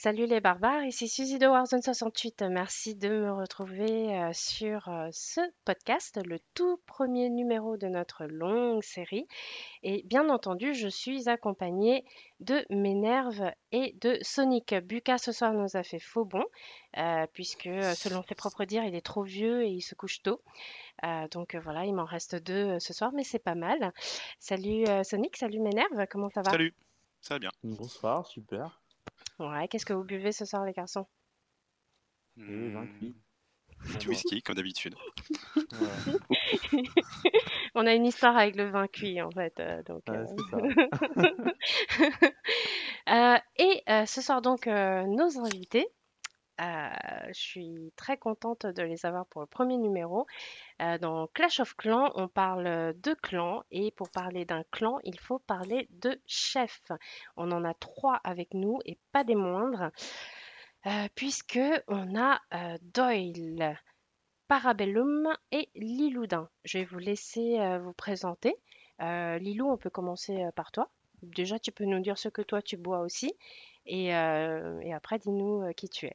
Salut les barbares, ici Suzy de Warzone68. Merci de me retrouver euh, sur euh, ce podcast, le tout premier numéro de notre longue série. Et bien entendu, je suis accompagnée de Ménerve et de Sonic. Buka ce soir nous a fait faux bon, euh, puisque selon ses propres dires, il est trop vieux et il se couche tôt. donc voilà, il m'en reste deux ce soir, mais c'est pas mal. Salut Sonic, salut Ménerve, comment ça va? Salut, ça va bien. Bonsoir, super. Ouais, qu'est-ce que vous buvez ce soir, les garçons? 28. Du whisky, comme d'habitude. Ouais. On a une histoire avec le vin cuit, en fait. euh, donc, Ouais, euh, c'est ça. Euh, et euh, ce soir, donc, euh, nos invités. Euh, je suis très contente de les avoir pour le premier numéro. Euh, dans Clash of Clans, on parle de clans et pour parler d'un clan, il faut parler de chef. On en a trois avec nous et pas des moindres, euh, puisque on a Doyle, Parabellum et Liloudin. Je vais vous laisser vous présenter. Euh, Lilou, on peut commencer par toi. Déjà, tu peux nous dire ce que toi tu bois aussi. Et, et après, dis-nous qui tu es.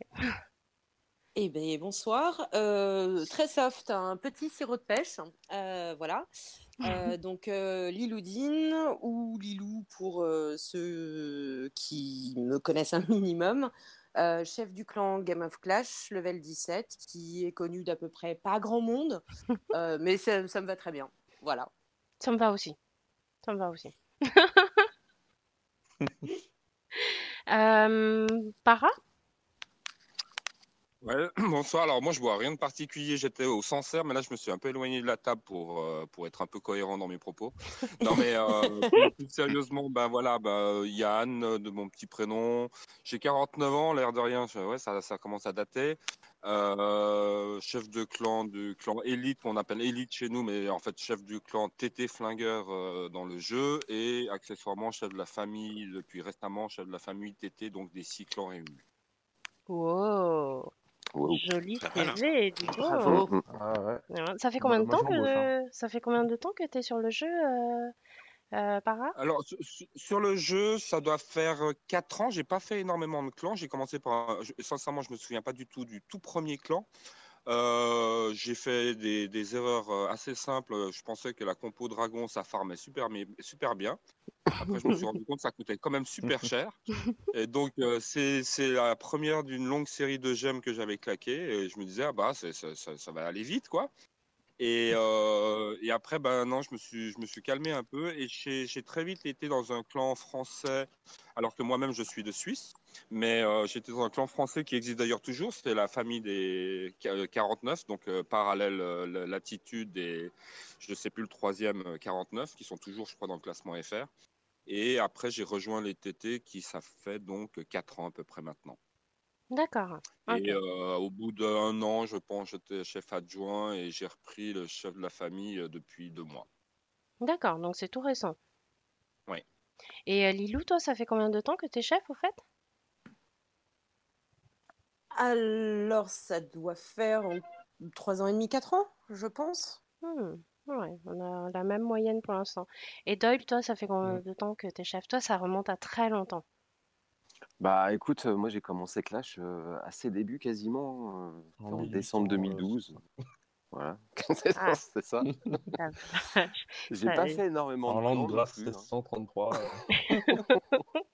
Eh bien, bonsoir. Euh, très soft, un petit sirop de pêche. Euh, voilà. Euh, donc, euh, Liloudine ou Lilou pour ceux qui me connaissent un minimum. Chef du clan Game of Clash, level 17, qui est connu d'à peu près pas grand monde, mais ça, ça me va très bien. Voilà. Ça me va aussi. Ça me va aussi. Para? Ouais, bonsoir. Alors moi je bois rien de particulier. J'étais au Sancerre, mais là je me suis un peu éloigné de la table pour euh, pour être un peu cohérent dans mes propos. Non mais euh, plus sérieusement, ben voilà, ben, Yann euh, de mon petit prénom. J'ai 49 ans, l'air de rien. Ouais, ça ça commence à dater. Euh, chef de clan du clan élite qu'on appelle élite chez nous, mais en fait chef du clan TT Flingueur euh, dans le jeu et accessoirement chef de la famille depuis récemment chef de la famille TT donc des six clans réunis. Wow, Wow. joli. CV. Bravo. Ah ouais. Ouais, Ça fait combien de temps que ça fait combien de temps que tu es sur le jeu, euh, euh, Para? Alors, su- su- sur le jeu, ça doit faire 4 ans. J'ai pas fait énormément de clans. J'ai commencé par. je- sincèrement, je me souviens pas du tout du tout premier clan. Euh, j'ai fait des, des erreurs euh, assez simples. Je pensais que la compo dragon, ça farmait super, super bien. Après, je me suis rendu compte que ça coûtait quand même super cher. Et donc, euh, c'est la première d'une longue série de gemmes que j'avais claqué. Et je me disais, ah bah, ça, ça- ça va aller vite, quoi. Et, euh, et après, ben non, je me suis, je me suis calmé un peu et j'ai très vite été dans un clan français, alors que moi-même je suis de Suisse, mais euh, j'étais dans un clan français qui existe d'ailleurs toujours, c'est la famille des Qu- 49, donc euh, parallèle euh, la- latitude et je ne sais plus le troisième euh, 49, qui sont toujours, je crois, dans le classement FR. Et après, j'ai rejoint les TT qui, ça fait donc 4 ans à peu près maintenant. D'accord. Et euh, au bout d'un an, je pense, j'étais chef adjoint et j'ai repris le chef de la famille depuis deux mois. D'accord, donc c'est tout récent. Oui. Et euh, Lilou, toi, ça fait combien de temps que tu es chef, au fait? Alors, ça doit faire 3 ans et demi, 4 ans, je pense. Hmm, ouais, on a la même moyenne pour l'instant. Et Doyle, toi, ça fait combien Mm. de temps que tu es chef? Toi, ça remonte à très longtemps. Bah écoute, euh, moi j'ai commencé Clash euh, à ses débuts quasiment, euh, En en 1800, décembre euh, 2012. Voilà, c'est Ah. c'est ça. La vache. J'ai pas fait énormément En de l'an clans de non grâce plus, hein. 1633.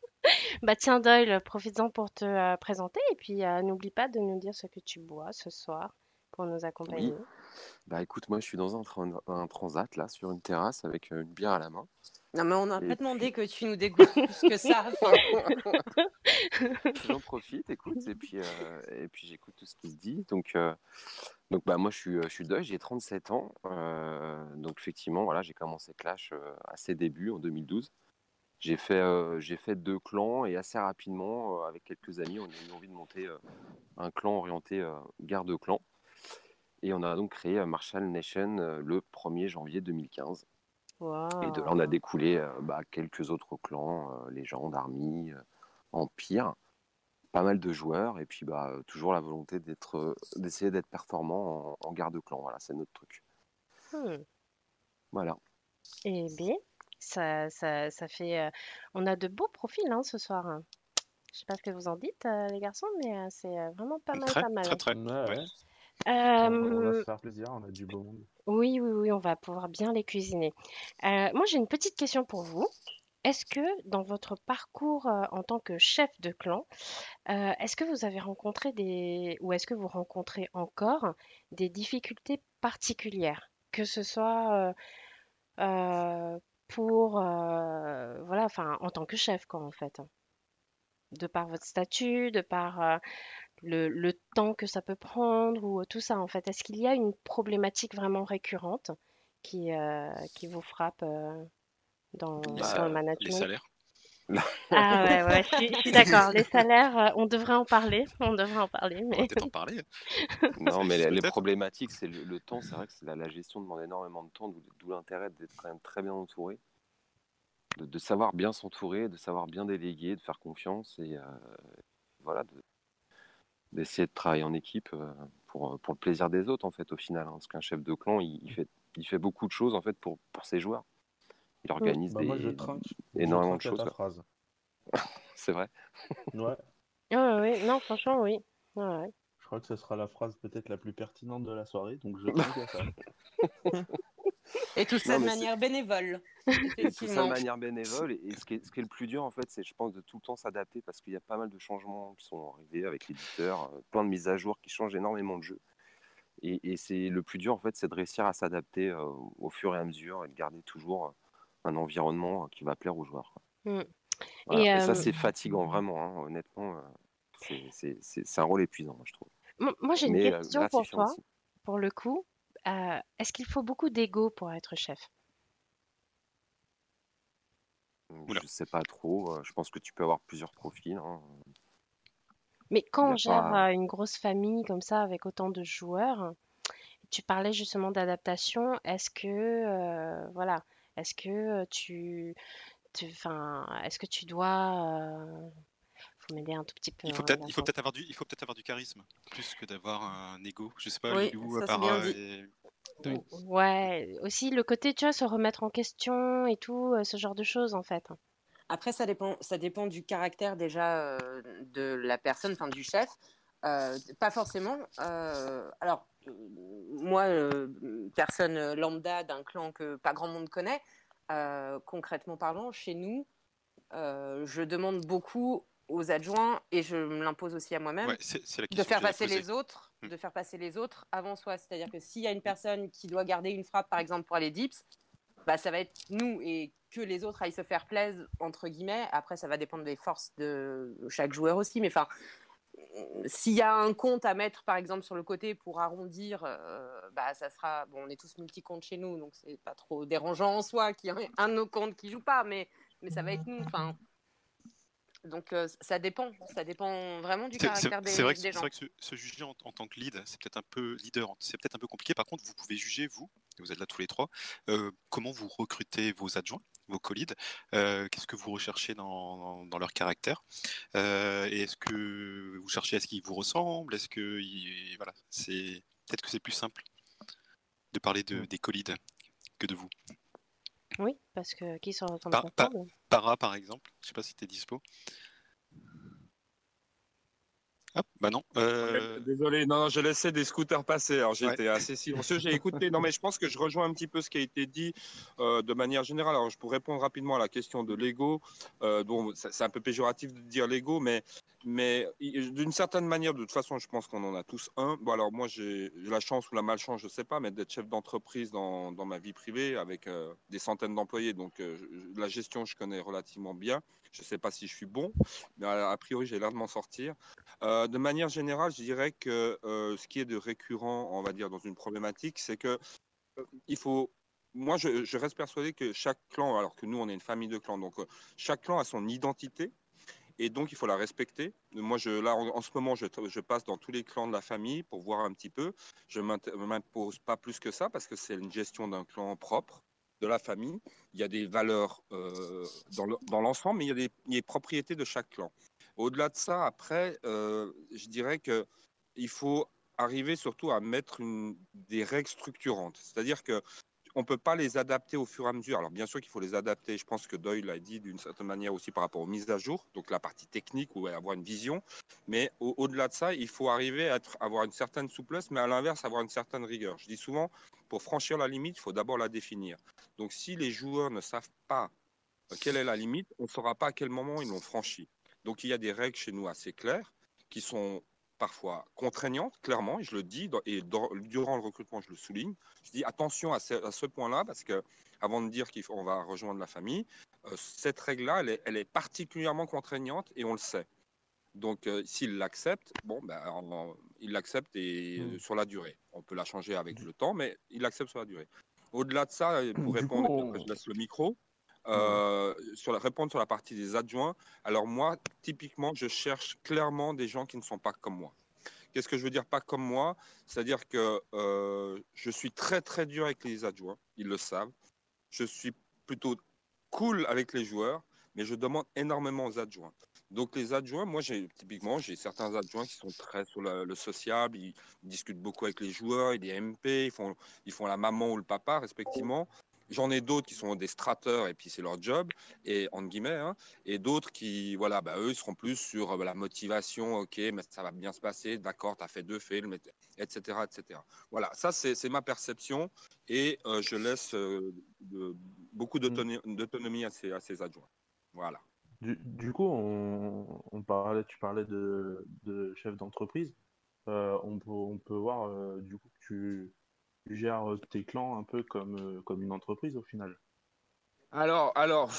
Bah tiens, Doyle, profites-en pour te euh, présenter et puis euh, n'oublie pas de nous dire ce que tu bois ce soir pour nous accompagner. Bah écoute, moi je suis dans un, un transat là, sur une terrasse avec euh, une bière à la main. Non, mais on n'a pas demandé que tu nous dégoûtes plus que ça. J'en profite, écoute, et puis, euh, et puis j'écoute tout ce qui se dit. Donc, euh, donc bah, moi, je suis, je suis Deuil, j'ai 37 ans. euh, donc, effectivement, voilà, j'ai commencé Clash euh, à ses débuts, en 2012. J'ai fait, euh, j'ai fait deux clans et assez rapidement, euh, avec quelques amis, on a eu envie de monter euh, un clan orienté euh, garde-clan. Et on a donc créé Marshall Nation le 1er janvier 2015. Et de là, on a découlé bah, quelques autres clans, légendes, armies, euh, empire, pas mal de joueurs, et puis bah, toujours la volonté d'être, d'essayer d'être performant en, en garde-clan. Voilà, c'est notre truc. Hmm. Voilà. Eh bien, ça, ça, ça fait. euh, on a de beaux profils hein, ce soir. hein. Je sais pas ce que vous en dites, euh, les garçons, mais euh, c'est euh, vraiment pas mal, Très, pas mal. très, très. Ouais, ouais. Euh, On, on va se faire plaisir, on a du beau monde. oui, oui, oui, on va pouvoir bien les cuisiner. Euh, moi, j'ai une petite question pour vous. Est-ce que dans votre parcours euh, en tant que chef de clan, euh, est-ce que vous avez rencontré des, ou est-ce que vous rencontrez encore des difficultés particulières, que ce soit euh, euh, pour, euh, voilà, enfin, en tant que chef, quoi, en fait, de par votre statut, de par euh, le, le temps que ça peut prendre ou tout ça, en fait. Est-ce qu'il y a une problématique vraiment récurrente qui, euh, qui vous frappe euh, dans, sa- le les management? salaires. Ah ouais, ouais, je suis, je suis d'accord. Les salaires, euh, on devrait en parler, on devrait en parler, On va peut-être en parler. Non, mais les, problématiques, c'est le, le temps. C'est vrai que c'est la, la gestion demande énormément de temps, d'où l'intérêt d'être quand même très bien entouré, de, de savoir bien s'entourer, de savoir bien déléguer, de faire confiance et euh, voilà, de- d'essayer de travailler en équipe euh, pour, pour le plaisir des autres en fait au final. hein. parce qu'un chef de clan, il, il fait, il fait beaucoup de choses en fait pour, pour ses joueurs. Il organise Bah, des, moi, je trinque. je énormément de trinque à choses. ouais. C'est vrai. Ouais, Ah oui, non, franchement, oui. Ouais, ouais. je crois que ce sera la phrase peut-être la plus pertinente de la soirée, donc je trinque à ça. Et tout ça Non, de manière bénévole. Et tout ça de manière bénévole. Et, ce, qui est, ce qui est le plus dur, en fait, c'est, je pense, de tout le temps s'adapter parce qu'il y a pas mal de changements qui sont arrivés avec l'éditeur, euh, plein de mises à jour qui changent énormément de jeux. Et, et c'est le plus dur, en fait, c'est de réussir à s'adapter euh, au fur et à mesure et de garder toujours euh, un environnement euh, qui va plaire aux joueurs. Mm. Voilà. Et, Et, ça, c'est fatigant, vraiment. hein, honnêtement, euh, c'est, un rôle épuisant, moi, je trouve. Mo- Moi, j'ai une Mais euh, question pour toi, aussi. pour le coup. Euh, est-ce qu'il faut beaucoup d'ego pour être chef? Oula. Je sais pas trop. Je pense que tu peux avoir plusieurs profils. hein. Mais quand on a gère pas- une grosse famille comme ça avec autant de joueurs, tu parlais justement d'adaptation. Est-ce que, euh, voilà, est-ce que euh, tu, tu, enfin, est-ce que tu dois, euh, faut m'aider un tout petit peu. Il faut hein, peut-être, avoir du, il faut peut-être avoir du charisme plus que d'avoir un ego. Je sais pas, Oui, ça, c'est Para bien dit. et. Ouais, aussi le côté, tu vois, se remettre en question et tout, euh, ce genre de choses en fait. Après, ça dépend, ça dépend du caractère déjà euh, de la personne, enfin du chef. Euh, pas forcément. euh, alors, euh, moi, euh, personne lambda d'un clan que pas grand monde connaît, euh, concrètement parlant, chez nous, euh, je demande beaucoup aux adjoints et je me l'impose aussi à moi-même Ouais, de faire passer les autres, Hmm. de faire passer les autres avant soi. C'est-à-dire que s'il y a une personne qui doit garder une frappe, par exemple pour aller dips, bah, ça va être nous et que les autres aillent se faire plaisir entre guillemets. Après, ça va dépendre des forces de chaque joueur aussi, mais enfin, s'il y a un compte à mettre par exemple sur le côté pour arrondir, euh, bah ça sera bon. On est tous multi-comptes chez nous, donc c'est pas trop dérangeant en soi qu'il y ait un de nos comptes qui joue pas, mais mais ça va être nous. Enfin, donc euh, ça dépend, ça dépend vraiment du caractère des, c'est vrai que, des c'est gens. vrai que se, se juger en, en tant que lead, c'est peut-être un peu leader, c'est peut-être un peu compliqué. Par contre, vous pouvez juger, vous, et vous êtes là tous les trois, euh, comment vous recrutez vos adjoints, vos co-leads, euh, qu'est-ce que vous recherchez dans, dans- dans leur caractère, euh, et est-ce que vous cherchez à ce qu'ils vous ressemblent, est-ce que ils- voilà, c'est peut-être que c'est plus simple de parler de, des co-leads que de vous. Oui, parce que qui Par- par- ensemble. Para, par exemple, je sais pas si tu es dispo. Hop, bah non. euh, Désolé, non, je laissais des scooters passer. Alors j'étais Ouais. assez silencieux. J'ai écouté. Non, mais je pense que je rejoins un petit peu ce qui a été dit euh, de manière générale. Alors, je pour répondre rapidement à la question de l'ego, euh, dont c'est un peu péjoratif de dire l'ego, mais mais d'une certaine manière, de toute façon, je pense qu'on en a tous un. Bon, alors moi, j'ai la chance ou la malchance, je sais pas, mais d'être chef d'entreprise dans, dans ma vie privée avec euh, des centaines d'employés. Donc, euh, la gestion, je connais relativement bien. Je sais pas si je suis bon, mais a, a priori, j'ai l'air de m'en sortir. Euh, de manière générale, je dirais que euh, ce qui est de récurrent, on va dire, dans une problématique, c'est que euh, il faut. Moi, je, reste persuadé que chaque clan, alors que nous, on est une famille de clans, donc euh, chaque clan a son identité et donc il faut la respecter. Moi, je, là, en, en ce moment, je, passe dans tous les clans de la famille pour voir un petit peu. Je ne m'impose pas plus que ça parce que c'est une gestion d'un clan propre de la famille. Il y a des valeurs euh, dans le- dans l'ensemble, mais il y a des propriétés de chaque clan. Au-delà de ça, après, euh, je dirais que il faut arriver surtout à mettre des règles structurantes. C'est-à-dire que on peut pas les adapter au fur et à mesure. Alors bien sûr qu'il faut les adapter. Je pense que Doyle l'a dit d'une certaine manière aussi par rapport aux mises à jour, donc la partie technique ou avoir une vision. Mais au-delà de ça, il faut arriver à avoir une certaine souplesse, mais à l'inverse avoir une certaine rigueur. Je dis souvent, pour franchir la limite, il faut d'abord la définir. Donc si les joueurs ne savent pas euh, quelle est la limite, on ne saura pas à quel moment ils l'ont franchi. Donc il y a des règles chez nous assez claires qui sont parfois contraignantes, clairement, et je le dis, et durant le recrutement, je le souligne. Je dis attention à ce, point-là, parce que avant de dire qu'on va rejoindre la famille, euh, cette règle-là, elle est, particulièrement contraignante et on le sait. Donc, euh, s'il l'accepte, bon, ben, il l'accepte et hmm. sur la durée. On peut la changer avec le temps, mais il l'accepte sur la durée. Au-delà de ça, pour répondre, je laisse le micro. Euh, sur la, répondre sur la partie des adjoints. Alors moi, typiquement, je cherche clairement des gens qui ne sont pas comme moi. Qu'est-ce que je veux dire pas comme moi? C'est-à-dire que euh, je suis très très dur avec les adjoints, ils le savent. Je suis plutôt cool avec les joueurs, mais je demande énormément aux adjoints. Donc les adjoints, moi j'ai typiquement j'ai certains adjoints qui sont très sur le, sociable, ils, discutent beaucoup avec les joueurs, ils des MP, ils font ils font la maman ou le papa respectivement. J'en ai d'autres qui sont des strateurs et puis c'est leur job, et en guillemets, hein, et d'autres qui, voilà, bah, eux, seront plus sur euh, la motivation, ok, mais ça va bien se passer, d'accord, tu as fait deux films, etc. etc. Voilà, ça c'est ma perception, et euh, je laisse euh, beaucoup mmh. d'autonomie à ces, à ces adjoints. Voilà. Du, coup, on, parlait, tu parlais de, de chef d'entreprise. on, peut, on peut voir du coup que tu, tu gères euh, tes clans un peu comme, euh, comme une entreprise au final. Alors, alors,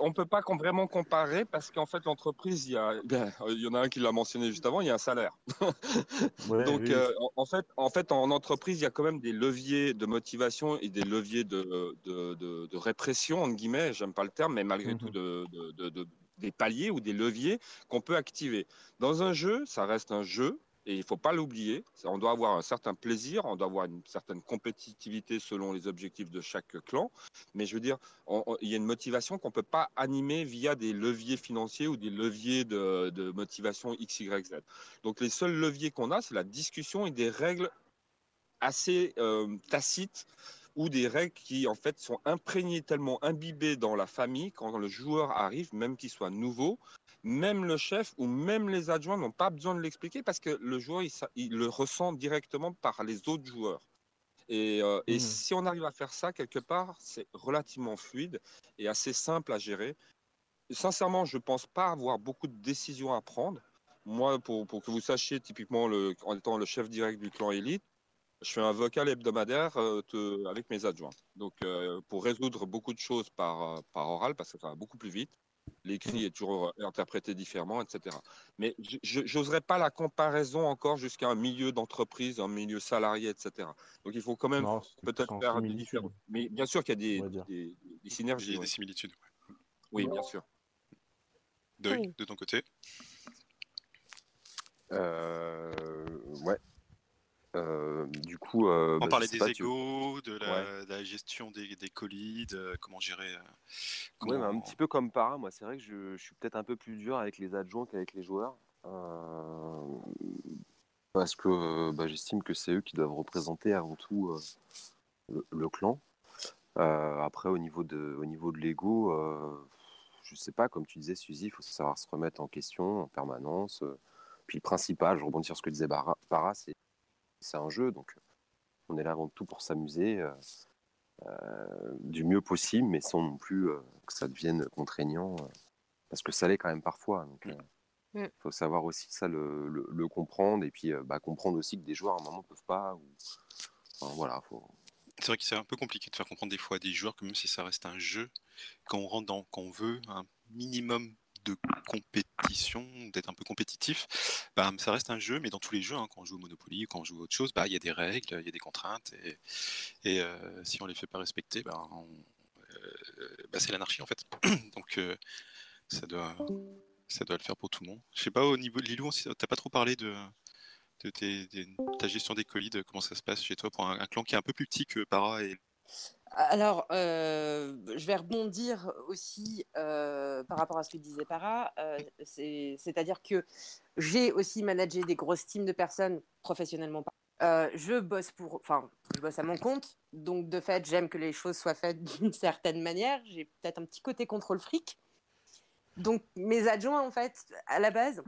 on peut pas vraiment comparer parce qu'en fait, l'entreprise, il y a, il y en a un qui l'a mentionné juste avant, il y a un salaire. Donc, euh, en, fait, en fait, en entreprise, il y a quand même des leviers de motivation et des leviers de, de, de, répression, entre guillemets, j'aime pas le terme, mais malgré tout, mhm. de, des paliers ou des leviers qu'on peut activer. Dans un jeu, ça reste un jeu, et il ne faut pas l'oublier, on doit avoir un certain plaisir, on doit avoir une certaine compétitivité selon les objectifs de chaque clan. Mais je veux dire, il y a une motivation qu'on ne peut pas animer via des leviers financiers ou des leviers de, motivation X, Y, Z. Donc les seuls leviers qu'on a, c'est la discussion et des règles assez euh, tacites ou des règles qui en fait sont imprégnées tellement imbibées dans la famille quand le joueur arrive, même qu'il soit nouveau, même le chef ou même les adjoints n'ont pas besoin de l'expliquer parce que le joueur, il, le ressent directement par les autres joueurs. Et, euh, mmh. si on arrive à faire ça quelque part, c'est relativement fluide et assez simple à gérer. Sincèrement, je ne pense pas avoir beaucoup de décisions à prendre. Moi, pour, que vous sachiez, typiquement, le, en étant le chef direct du clan élite, je fais un vocal hebdomadaire euh, avec mes adjoints. Donc, euh, pour résoudre beaucoup de choses par, par oral, parce que ça va beaucoup plus vite l'écrit est toujours euh, interprété différemment, etc. Mais je n'oserais pas la comparaison encore jusqu'à un milieu d'entreprise, un milieu salarié, etc. Donc il faut quand même peut-être faire des différences. Mais bien sûr qu'il y a des, synergies. des similitudes. Oui, bien sûr. De, de ton côté? Euh, Ouais. Euh, du coup, euh, on bah, parlait des égaux, de, la, gestion des, colis, de comment gérer. Euh, ouais, un petit peu comme para, moi, c'est vrai que je, suis peut-être un peu plus dur avec les adjoints qu'avec les joueurs. parce que bah, j'estime que c'est eux qui doivent représenter avant tout le, clan. après, au niveau de, au niveau de l'ego, je sais pas, comme tu disais, Suzy, il faut savoir se remettre en question en permanence. Puis le principal, je rebondis sur ce que disait Para, c'est c'est un jeu, donc on est là avant tout pour s'amuser euh, euh, du mieux possible, mais sans non plus euh, que ça devienne contraignant, parce que ça l'est quand même parfois. Donc, il mm. faut savoir aussi ça le, comprendre et puis bah, comprendre aussi que des joueurs à un moment peuvent pas. voilà, C'est vrai que c'est un peu compliqué de faire comprendre des fois à des joueurs que même si ça reste un jeu, quand on rentre dans, quand on veut un minimum de compétition, d'être un peu compétitif, bah, ça reste un jeu, mais dans tous les jeux, hein, quand on joue au Monopoly, quand on joue à autre chose, bah, il y a des règles, il y a des contraintes, et, euh, si on les fait pas respecter, bah, euh, c'est l'anarchie en fait. Donc euh, ça, doit, ça doit le faire pour tout le monde. Je sais pas, au niveau de Lilou, t'as pas trop parlé de, de, ta gestion des colis, de comment ça se passe chez toi pour un, un, clan qui est un peu plus petit que Para et alors, euh, je vais rebondir aussi euh, par rapport à ce que disait Para. Euh, c'est-à-dire que j'ai aussi managé des grosses teams de personnes professionnellement je bosse pour, enfin, je bosse à mon compte, donc de fait, j'aime que les choses soient faites d'une certaine manière. J'ai peut-être un petit côté contrôle fric. Donc mes adjoints, en fait, à la base,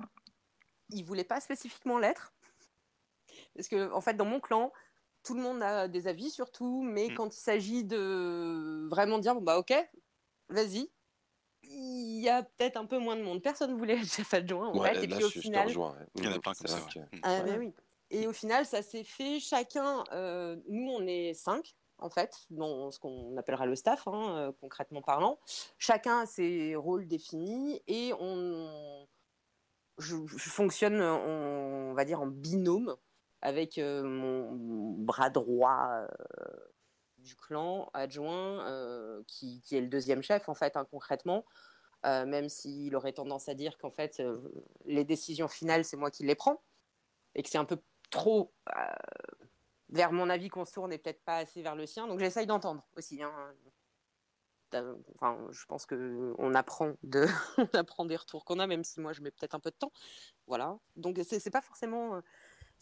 ils voulaient pas spécifiquement l'être, parce que en fait, dans mon clan, tout le monde a des avis sur tout, mais Mm. quand il s'agit de vraiment dire, bon bah ok, vas-y, il y a peut-être un peu moins de monde. Personne voulait être chef adjoint, en Ouais, fait, et là, puis au final. rejoins. ouais. Il y en a plein c'est comme ça. que-. Ah, Ouais. oui. Et au final, ça s'est fait chacun. euh, nous, on est cinq, en fait, dans ce qu'on appellera le staff, hein, euh, concrètement parlant. Chacun a ses rôles définis et on. Je, je fonctionne, on, on va dire, en binôme avec euh, mon bras droit euh, du clan adjoint, euh, qui, est le deuxième chef, en fait, hein, concrètement. Même s'il aurait tendance à dire qu'en fait, les décisions finales, c'est moi qui les prends et que c'est un peu trop vers mon avis qu'on se tourne et peut-être pas assez vers le sien. Donc j'essaye d'entendre aussi. hein. Enfin, je pense que on apprend de, des retours qu'on a, même si moi je mets peut-être un peu de temps. Voilà. Donc c'est pas forcément.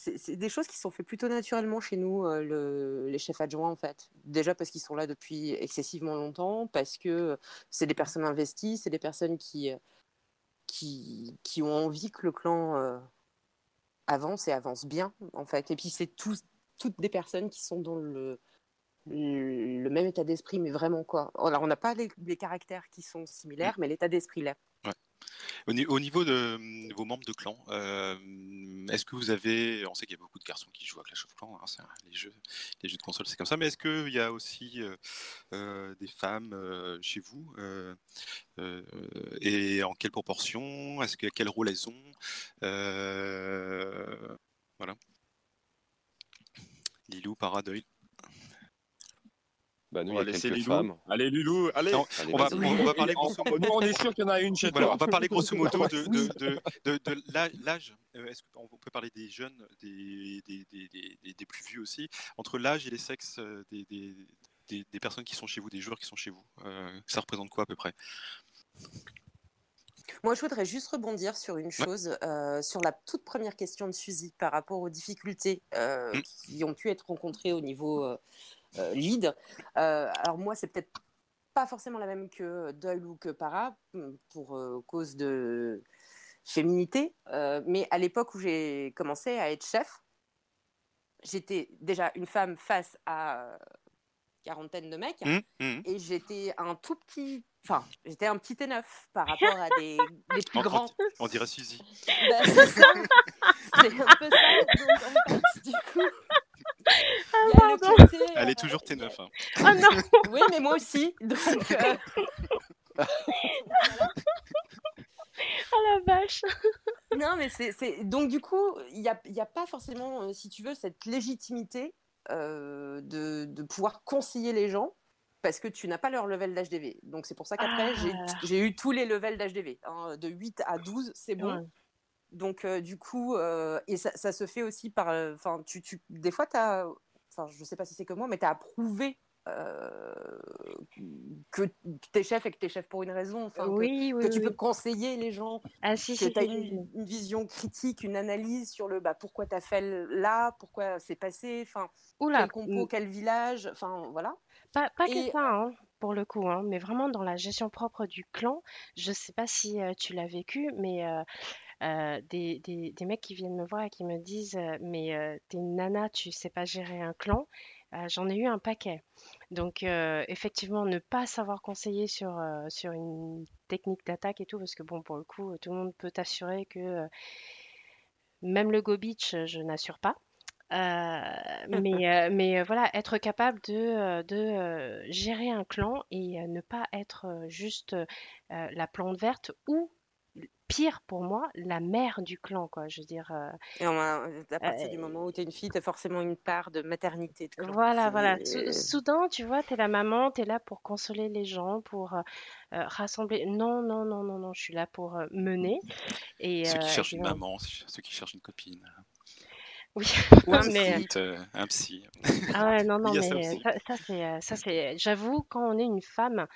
C'est des choses qui sont faites plutôt naturellement chez nous, euh, le- les chefs adjoints en fait. Déjà parce qu'ils sont là depuis excessivement longtemps, parce que c'est des personnes investies, c'est des personnes qui, euh, qui, qui ont envie que le clan euh, avance et avance bien, en fait. Et puis, c'est toutes des personnes qui sont dans le, le, le même état d'esprit, mais vraiment quoi. Alors, on n'a pas les, les caractères qui sont similaires, mais l'état d'esprit là. Au, ni- au niveau de hum, vos membres de clan, euh, est-ce que vous avez, on sait qu'il y a beaucoup de garçons qui jouent à Clash of Clans, hein, les jeux, de console c'est comme ça, mais est-ce qu'il y a aussi euh, euh, des femmes chez vous et en quelle proportion Est-ce que quel rôle elles ont Voilà. Lilou, Paradeuil. Bah, nous, On il y va a laisser quelques Lilou. femmes. Allez, allez. Non, Allez, on va, vas-y. on, on va parler grosso Nous, on est sûr qu'il y en a une chez Voilà, toi. on va parler grosso modo de, de, de, de, de l'â- l'âge. Euh, Est-ce qu'on peut parler des jeunes, des, des, des, des, plus vieux aussi? Entre l'âge et les sexes euh, des, des, des, des personnes qui sont chez vous, des joueurs qui sont chez vous, euh, ça représente quoi à peu près? Moi, je voudrais juste rebondir sur une chose, euh, sur la toute première question de Suzy par rapport aux difficultés euh, Mm. qui ont pu être rencontrées au niveau lead. Euh, alors moi, c'est peut-être pas forcément la même que Doyle ou que Para, mm, pour euh, cause de féminité, euh, mais à l'époque où j'ai commencé à être chef, j'étais déjà une femme face à euh, quarantaine de mecs. Hum, hum. Et j'étais un tout petit, enfin, j'étais un petit T9 par rapport à des, des plus On- grands. On dirait Suzy. Bah, c'est ça, c'est un peu ça. Donc, en fait, du coup, il y a le pardon. côté, Elle euh, est toujours T9. hein. Oh non Oui, mais moi aussi. Donc, euh, Oh la vache non, mais c'est, c'est- donc du coup, il n'y a, il y a pas forcément, euh, si tu veux, cette légitimité euh, de, de pouvoir conseiller les gens parce que tu n'as pas leur level d'HDV. Donc c'est pour ça qu'après, j'ai, Ah. j'ai eu tous les levels d'HDV. hein, de 8 à 12, c'est bon. Ouais. Donc, euh, du coup, euh, et ça, ça se fait aussi par. Enfin, tu, tu, des fois, tu as. Enfin, je sais pas si c'est comme moi, mais tu as approuvé euh, que tu es chef et que tu es chef pour une raison. Enfin, que- Oui, oui, que, tu oui. peux conseiller les gens, Ah si, que si, tu as si, une, une vision critique, une analyse sur le bah, pourquoi tu as fait là, pourquoi c'est passé, enfin, quel compo, mm, quel village, enfin, voilà. pas, pas que ça, hein, pour le coup, hein, mais vraiment dans la gestion propre du clan. Je sais pas si euh, tu l'as vécu, mais euh, euh, des, des, des mecs qui viennent me voir et qui me disent euh, Mais euh, t'es une nana, tu sais pas gérer un clan. J'en ai eu un paquet. Donc, effectivement, ne pas savoir conseiller sur, sur une technique d'attaque et tout, parce que bon, pour le coup, tout le monde peut t'assurer que même le Go Beach, je n'assure pas. Euh, mais, euh, mais euh, voilà, être capable de, de gérer un clan et ne pas être juste la plante verte ou pire pour moi, la mère du clan, quoi. Je veux dire, euh, Et on a- à partir Euh, du moment où tu es une fille, tu as forcément une part de maternité. de clan. Voilà, voilà. Soudain, tu vois, t'es la maman, t'es là pour consoler les gens, pour euh, euh, rassembler. Non, non, non, non, non, je suis là pour euh, mener. Et, Ceux qui euh, cherchent et une maman, ceux qui cherchent une copine, Oui, Ou un mais, psy. euh, un psy. ah ouais, non, non, mais ça euh, ça, euh, ça, c'est. J'avoue, quand on est une femme,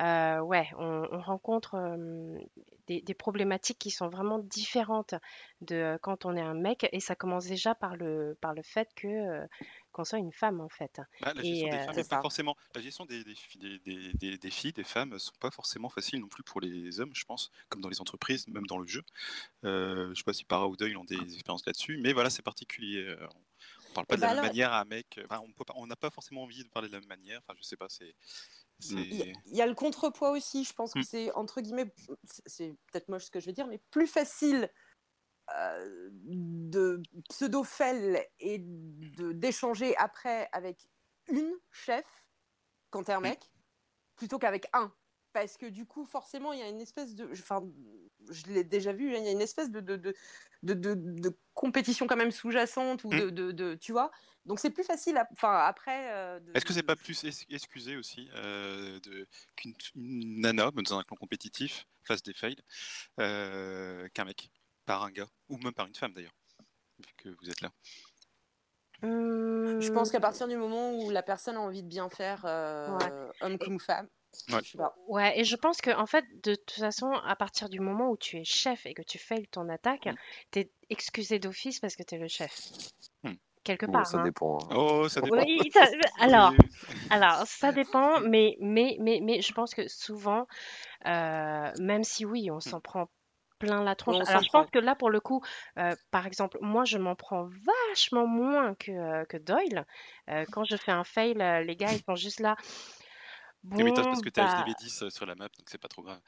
euh, ouais, on, on rencontre euh, des, des problématiques qui sont vraiment différentes de euh, quand on est un mec, et ça commence déjà par le, par le fait que qu'on soit une femme en fait. Bah, la Et gestion des femmes C'est est pas forcément. La gestion des, des, fi- des, des, des- des filles, des femmes, sont pas forcément faciles non plus pour les hommes, je pense, comme dans les entreprises, même dans le jeu. Je sais pas si Para ou Doyle ont des expériences là-dessus, mais voilà, c'est particulier. On parle pas de la bah même alors- manière à un mec. Enfin, on n'a pas forcément envie de parler de la même manière. Enfin, je sais pas, c'est. Il y, a- il y a le contrepoids aussi. Je pense que Mm. c'est entre guillemets, c'est- peut-être moche ce que je vais dire, mais plus facile euh, de pseudo-fel et de d'échanger après avec une chef quand t'es un Mm. mec plutôt qu'avec un. Parce que du coup, forcément, il y a une espèce de. Enfin, je l'ai déjà vu, hein, il y a une espèce de, de, de, de, de- de compétition quand même sous-jacente, ou Mm. de, de, de- Tu vois Donc c'est plus facile, à- enfin, après. euh, Est-ce que c'est pas plus excusé aussi euh, qu'une une nana dans un clan compétitif fasse des fails euh, qu'un mec, par un gars, ou même par une femme d'ailleurs, vu que vous êtes là? Je pense qu'à partir du moment où la personne a envie de bien faire, euh, Ouais. homme comme femme, Ouais. pas. Ouais, et je pense que en fait, de toute façon, à partir du moment où tu es chef et que tu fails ton attaque, Mm. t'es excusé d'office parce que t'es le chef. Mm. Quelque Bon, part, ça hein. dépend. hein. Oh, ça dépend. Oui, ça- alors, alors, ça dépend, mais, mais, mais, mais je pense que souvent, euh, même si oui, on s'en prend plein la tronche. Alors, je prend. pense que là, pour le coup, euh, par exemple, moi, je m'en prends vachement moins que, euh, que Doyle. Euh, quand je fais un fail, euh, les gars, ils sont juste là. Oui, mais toi, Bon, parce que t'as bah, HDV 10 sur la map, donc c'est pas trop grave.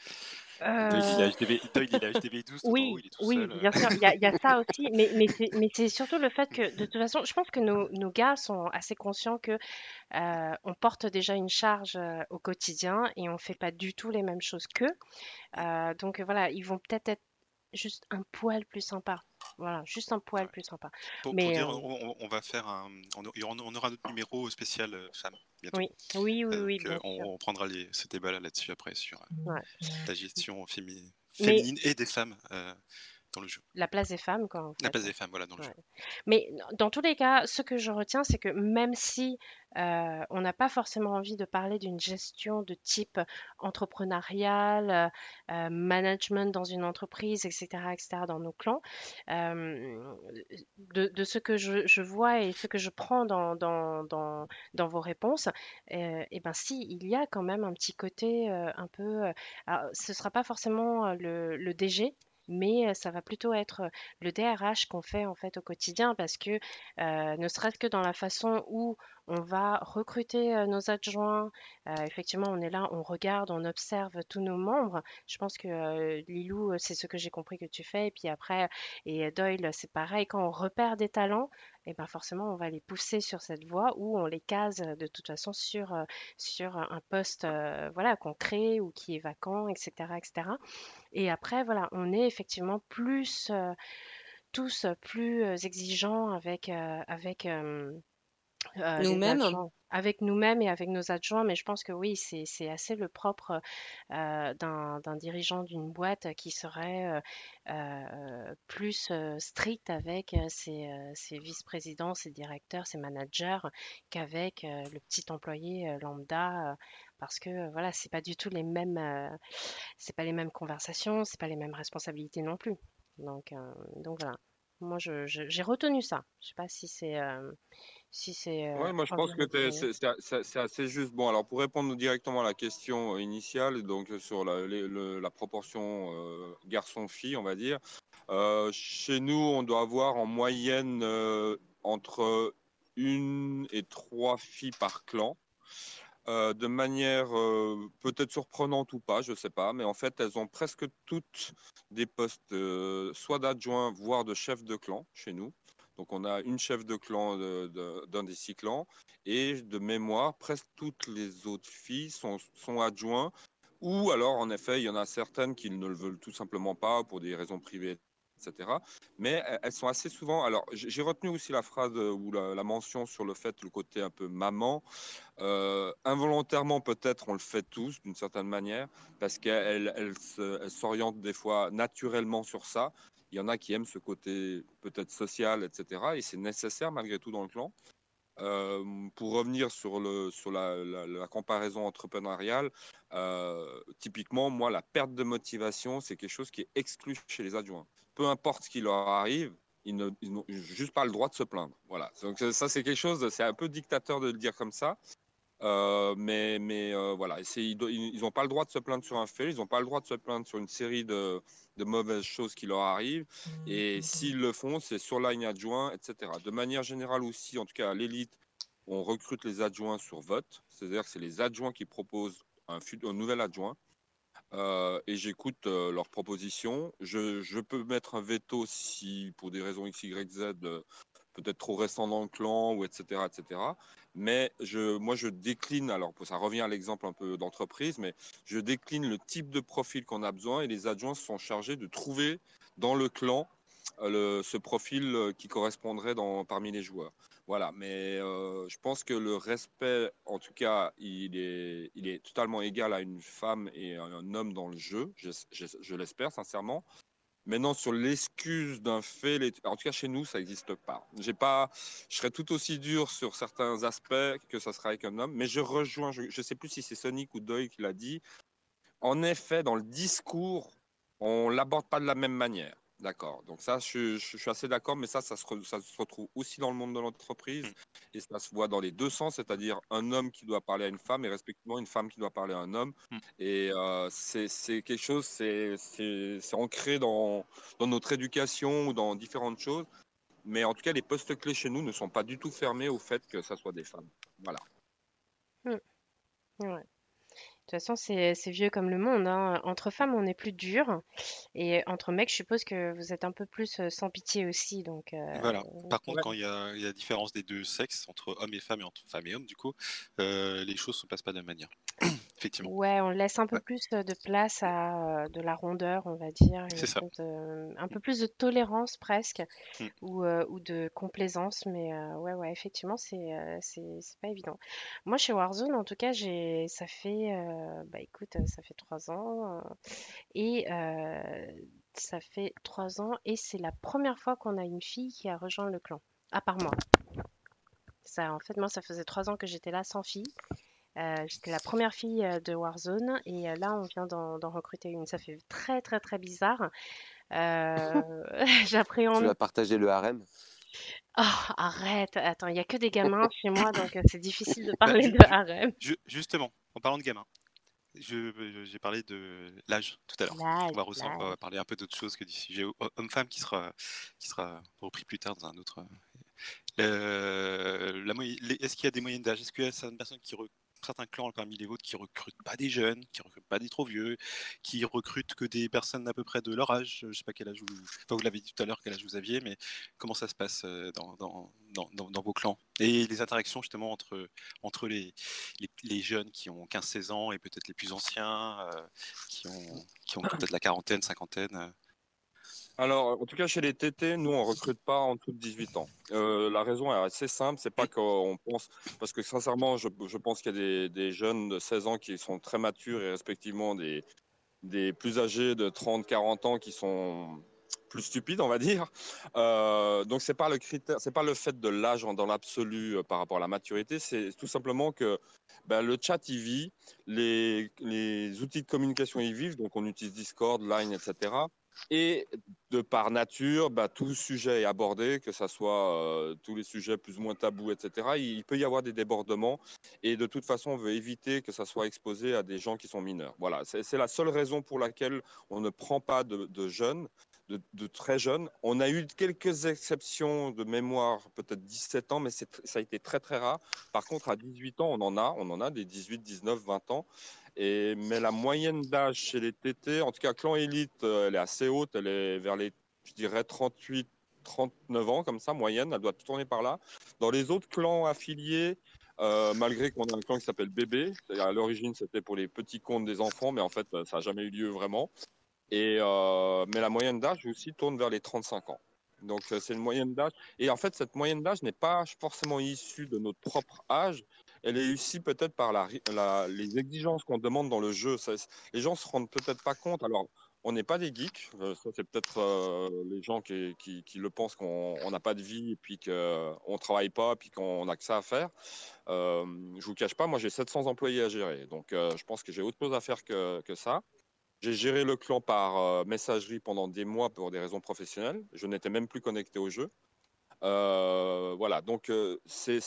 euh, Doyle, il a HDV, Doyle, il a HDV 12 tout en haut, Oui, il est tout oui, seul. euh. bien sûr, il y a, il y a ça aussi, mais, mais c'est, surtout le fait que, de toute façon, je pense que nos, nos gars sont assez conscients que euh, on porte déjà une charge euh, au quotidien et on fait pas du tout les mêmes choses qu'eux. Euh, donc voilà, ils vont peut-être être juste un poil plus sympa. Voilà, juste un poil Ouais. plus sympa. Pour, pour Mais dire, euh, on, va faire un, on, aura notre numéro spécial euh, femme bientôt. oui, oui, oui, Euh, oui, donc, euh, bien on, prendra les, ce débat-là là-dessus après sur euh, Ouais. la gestion Mais- féminine et des femmes euh, dans le jeu. La place des femmes, quoi. en La place des femmes, voilà, dans le Ouais. jeu. Mais dans tous les cas, ce que je retiens, c'est que même si euh, on n'a pas forcément envie de parler d'une gestion de type entrepreneurial, euh, management dans une entreprise, etc., etc., dans nos clans, euh, de, de ce que je, je vois et ce que je prends dans, dans, dans, dans vos réponses, et ben si, il y a quand même un petit côté un peu... alors, ce ne sera pas forcément le, le DG, mais ça va plutôt être le DRH qu'on fait en fait au quotidien parce que ne serait-ce que dans la façon où on va recruter nos adjoints, effectivement on est là, on regarde, on observe tous nos membres. Je pense que Lilou, c'est ce que j'ai compris que tu fais, et puis après, et Doyle, c'est pareil, quand on repère des talents, et ben forcément on va les pousser sur cette voie ou on les case de toute façon sur, sur un poste voilà, qu'on crée ou qui est vacant, etc., etc. Et après, voilà, on est effectivement plus, tous plus exigeants avec, avec euh, Nous-mêmes. avec nous-mêmes et avec nos adjoints. Mais je pense que oui, c'est, assez le propre euh, d'un, dirigeant d'une boîte qui serait euh, euh, plus strict avec ses, ses vice-présidents, ses directeurs, ses managers qu'avec le petit employé lambda. parce que voilà, c'est pas du tout les mêmes, euh, c'est pas les mêmes conversations, c'est pas les mêmes responsabilités non plus. Donc, euh, donc voilà. Moi, j'ai retenu ça. Je sais pas si c'est, euh, si c'est. euh, Ouais, moi je pense que c'est assez juste. Bon, alors pour répondre directement à la question initiale, donc sur la, les- le- la proportion euh, garçon-fille, on va dire, euh, chez nous, on doit avoir en moyenne euh, entre une et trois filles par clan. Euh, de manière euh, peut-être surprenante ou pas, je sais pas, mais en fait, elles ont presque toutes des postes, euh, soit d'adjoint, voire de chef de clan chez nous. Donc, on a une chef de clan d'un des six clans, et de mémoire, presque toutes les autres filles sont, sont adjoints, ou alors, en effet, il y en a certaines qui ne le veulent tout simplement pas pour des raisons privées, etc. Mais elles- sont assez souvent. Alors, j'ai retenu aussi la phrase euh, ou la, mention sur le fait, le côté un peu maman. Euh, involontairement, peut-être, on le fait tous d'une certaine manière, parce qu'elle elle se- elle s'oriente des fois naturellement sur ça. Il y en a qui aiment ce côté peut-être social, etc. Et c'est nécessaire malgré tout dans le clan. Euh, pour revenir sur, le, sur la, comparaison entrepreneuriale, euh, typiquement, moi, la perte de motivation, c'est quelque chose qui est exclu chez les adjoints. Peu importe ce qui leur arrive, ils n'ont juste pas le droit de se plaindre. Voilà. Donc ça, c'est quelque chose, c'est un peu dictateur de le dire comme ça. Euh, mais mais voilà, ils n'ont pas le droit de se plaindre sur un fait, ils n'ont pas le droit de se plaindre sur une série de, de mauvaises choses qui leur arrivent. Et s'ils le font, c'est sur ligne adjoint, etc. De manière générale aussi, en tout cas à l'élite, on recrute les adjoints sur vote. C'est-à-dire que c'est les adjoints qui proposent un, un nouvel adjoint. Euh, et j'écoute euh, leurs propositions. Je, je, peux mettre un veto si, pour des raisons X, Y, Z, euh, peut-être trop restant dans le clan, ou etc., etc. Mais je, moi, je décline, alors ça revient à l'exemple un peu d'entreprise, mais je décline le type de profil qu'on a besoin et les adjoints sont chargés de trouver dans le clan le, ce profil qui correspondrait dans, parmi les joueurs. Voilà, mais euh, je pense que le respect, en tout cas, il est, il est totalement égal à une femme et un homme dans le jeu, je, je, l'espère sincèrement. Maintenant, sur l'excuse d'un fait, en tout cas chez nous, ça n'existe pas. J'ai pas. Je serais tout aussi dur sur certains aspects que ça sera avec un homme, mais je rejoins, je ne sais plus si c'est Sonic ou Doyle qui l'a dit. En effet, dans le discours, on l'aborde pas de la même manière. D'accord. Donc ça, je, suis assez d'accord, mais ça, ça se, retrouve aussi dans le monde de l'entreprise mm. et ça se voit dans les deux sens, c'est-à-dire un homme qui doit parler à une femme et respectivement une femme qui doit parler à un homme. Mm. Et euh, c'est quelque chose, c'est ancré dans, dans notre éducation ou dans différentes choses. Mais en tout cas, les postes clés chez nous ne sont pas du tout fermés au fait que ça soit des femmes. Voilà. Mm. Ouais. De toute façon, c'est vieux comme le monde, hein. Entre femmes, on est plus dur et entre mecs, je suppose que vous êtes un peu plus, sans pitié aussi donc Voilà. Par contre, quand il y a il y a différence des deux sexes, entre hommes et femmes et entre femmes et hommes, du coup, les choses se passent pas de la même manière. Effectivement. Ouais, on laisse un peu plus, de place à, de la rondeur, on va dire, C'est ça. un peu plus de tolérance presque mmh. ou, ou de complaisance mais ouais, ouais, effectivement, c'est, c'est c'est pas évident. Moi, chez Warzone, en tout cas, j'ai ça fait, bah écoute, ça fait trois ans. Et ça fait trois ans et c'est la première fois qu'on a une fille qui a rejoint le clan, à part moi. Ça, en fait, moi, ça faisait trois ans que j'étais là sans fille. J'étais la première fille de Warzone et là, on vient d'en recruter une. Ça fait très, très, très bizarre. Euh, J'appréhende. Tu vas partager le harem? Oh, arrête, attends, il n'y a que des gamins chez moi, donc c'est difficile de bah, parler de harem. Justement, en parlant de gamins, j'ai parlé de l'âge tout à l'heure. On, va parler un peu d'autre chose que du sujet homme-femme qui sera, qui sera repris plus tard dans un autre. Euh, Est-ce qu'il y a des moyennes d'âge? Est-ce qu'il y a certaines personnes qui, certains clans parmi les vôtres qui recrutent pas des jeunes, qui recrutent pas des trop vieux, qui recrutent que des personnes à peu près de leur âge. Je sais pas quel âge vous, enfin, vous l'avez dit tout à l'heure, quel âge vous aviez, mais comment ça se passe euh, dans, dans, dans, dans vos clans? Et les interactions justement entre, entre les, les, jeunes qui ont 15-16 ans et peut-être les plus anciens, euh, qui ont, qui ont peut-être la quarantaine, cinquantaine. Alors, en tout cas, chez les TT, nous, on recrute pas en tout de 18 ans. Euh, la raison est assez simple, c'est pas qu'on pense, parce que sincèrement, je, pense qu'il y a des, des, jeunes de 16 ans qui sont très matures et respectivement des, des plus âgés de 30, 40 ans qui sont plus stupides, on va dire. Euh, donc, c'est pas le critère, c'est pas le fait de l'âge dans l'absolu euh, par rapport à la maturité, c'est tout simplement que ben, le chat y vit, les, les outils de communication y vivent, donc on utilise Discord, Line, etc. Et de par nature, bah, tout sujet est abordé, que ce soit euh, tous les sujets plus ou moins tabous, etc. Il, peut y avoir des débordements et de toute façon, on veut éviter que ça soit exposé à des gens qui sont mineurs. Voilà, c'est la seule raison pour laquelle on ne prend pas de, jeunes, de, très jeunes. On a eu quelques exceptions de mémoire, peut-être 17 ans, mais ça a été très très rare. Par contre, à 18 ans, on en a, on en a des 18, 19, 20 ans. Mais la moyenne d'âge chez les TT, en tout cas clan élite, euh, elle est assez haute, elle est vers les, je dirais, 38, 39 ans, comme ça, moyenne, elle doit tourner par là. Dans les autres clans affiliés, euh, malgré qu'on a un clan qui s'appelle Bébé, à l'origine c'était pour les petits comptes des enfants, mais en fait ça n'a jamais eu lieu vraiment. Et, euh, mais la moyenne d'âge aussi tourne vers les 35 ans. Donc c'est une moyenne d'âge. Et en fait, cette moyenne d'âge n'est pas forcément issue de notre propre âge, elle est aussi peut-être par les exigences qu'on demande dans le jeu. les gens se rendent peut-être pas compte. Alors, on n'est pas des geeks. Euh, ça, c'est peut-être euh, les gens qui, le pensent qu'on on n'a pas de vie et puis qu'on ne travaille pas puis qu'on n'a que ça à faire. Euh, je vous cache pas, moi j'ai 700 employés à gérer. Donc euh, je pense que j'ai autre chose à faire que, ça. J'ai géré le clan par euh, messagerie pendant des mois pour des raisons professionnelles. Je n'étais même plus connecté au jeu. Euh, voilà, donc euh, c'est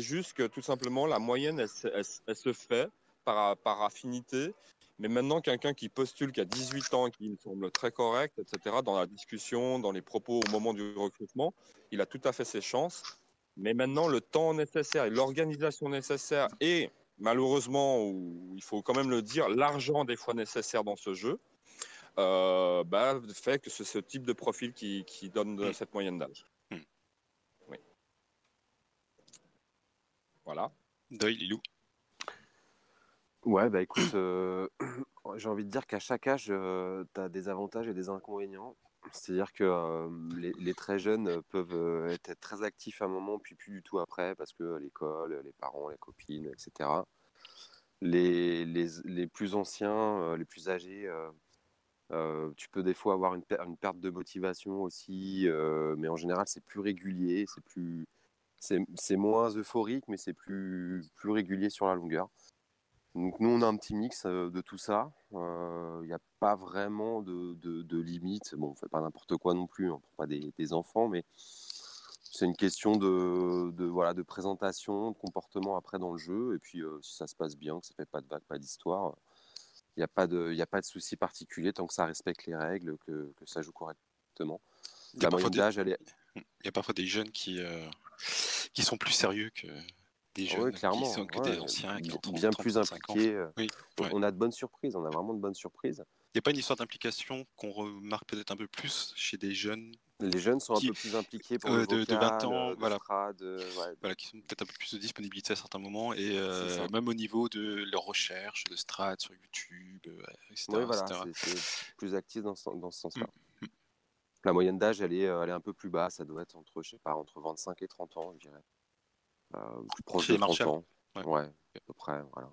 juste que tout simplement la moyenne, elle, se- elle se- elle se fait par, par affinité. Mais maintenant, quelqu'un qui postule, qui a 18 ans, qui me semble très correct, etc., dans la discussion, dans les propos au moment du recrutement, il a tout à fait ses chances. Mais maintenant, le temps nécessaire et l'organisation nécessaire et malheureusement, ou il faut quand même le dire, l'argent des fois nécessaire dans ce jeu, euh, bah, fait que c'est ce type de profil qui, qui donne cette moyenne d'âge. Mm. Oui. Voilà. Doyle, Lilou. Ouais, bah écoute, euh, j'ai envie de dire qu'à chaque âge, tu as des avantages et des inconvénients. C'est-à-dire que euh, les, les très jeunes euh, peuvent euh, être très actifs à un moment, puis plus du tout après, parce que l'école, les parents, les copines, etc. Les, les, les plus anciens, euh, les plus âgés, euh, euh, tu peux des fois avoir une, per- une perte de motivation aussi, euh, mais en général, c'est plus régulier, c'est plus, c'est moins euphorique, mais c'est plus, plus régulier sur la longueur. Donc nous, on a un petit mix euh, de tout ça. Il n'y a pas vraiment de, de, de limite. Bon, on fait pas n'importe quoi non plus, on prend pas des, des enfants, mais c'est une question de, de, voilà, de présentation, de comportement après dans le jeu. Et puis, euh, si ça se passe bien, que ça fait pas de vagues, pas d'histoire, il n'y a pas de, y a pas de souci particulier tant que ça respecte les règles, que, que ça joue correctement. La moyenne d'âge, elle est... il y a parfois des jeunes qui, euh, qui sont plus sérieux que des jeunes ouais, qui sont que ouais, des anciens qui ont 30, bien 30, plus 35 ans. impliqués. euh, Oui, on- ouais. On a de bonnes surprises, on a vraiment de bonnes surprises. Il n'y a pas une histoire d'implication qu'on remarque peut-être un peu plus chez des jeunes Les jeunes sont un peu plus impliqués pour euh, le de- de vocal, 20 ans, euh, de voilà. Strad, euh, ouais. voilà, qui sont peut-être un peu plus de disponibilité à certains moments, et euh, même au niveau de leur recherche, de strat sur YouTube, etc. Oui, voilà, c'est plus actif dans ce, dans ce sens-là. Mm. La moyenne d'âge, elle est, euh, elle est un peu plus basse, ça doit être entre, je sais pas, entre 25 et 30 ans, je dirais. Euh, plus proche de les 30 Marshall. ans. Ouais. Ouais. à peu près, voilà.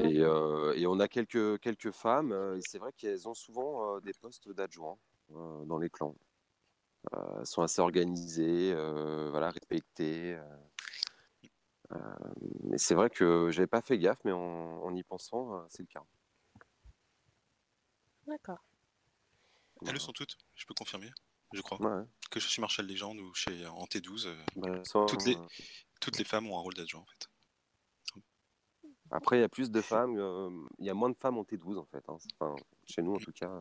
Et, euh, et on a quelques, quelques femmes, euh, et c'est vrai qu'elles ont souvent euh, des postes d'adjoints euh, dans les clans. Euh, elles sont assez organisées, euh, voilà, respectées. euh, euh, mais c'est vrai que j'avais pas fait gaffe, mais en, en y pensant, euh, c'est le cas. D'accord. Elles le sont toutes, je peux confirmer, je crois. Ouais, Que chez Marshall Legend ou chez en T12, euh, bah, ça, Toutes les- euh, toutes les femmes ont un rôle d'adjoint en fait. Après, il y a plus de femmes, euh, il y a moins de femmes en T12 en fait. hein. Enfin, chez nous en tout cas.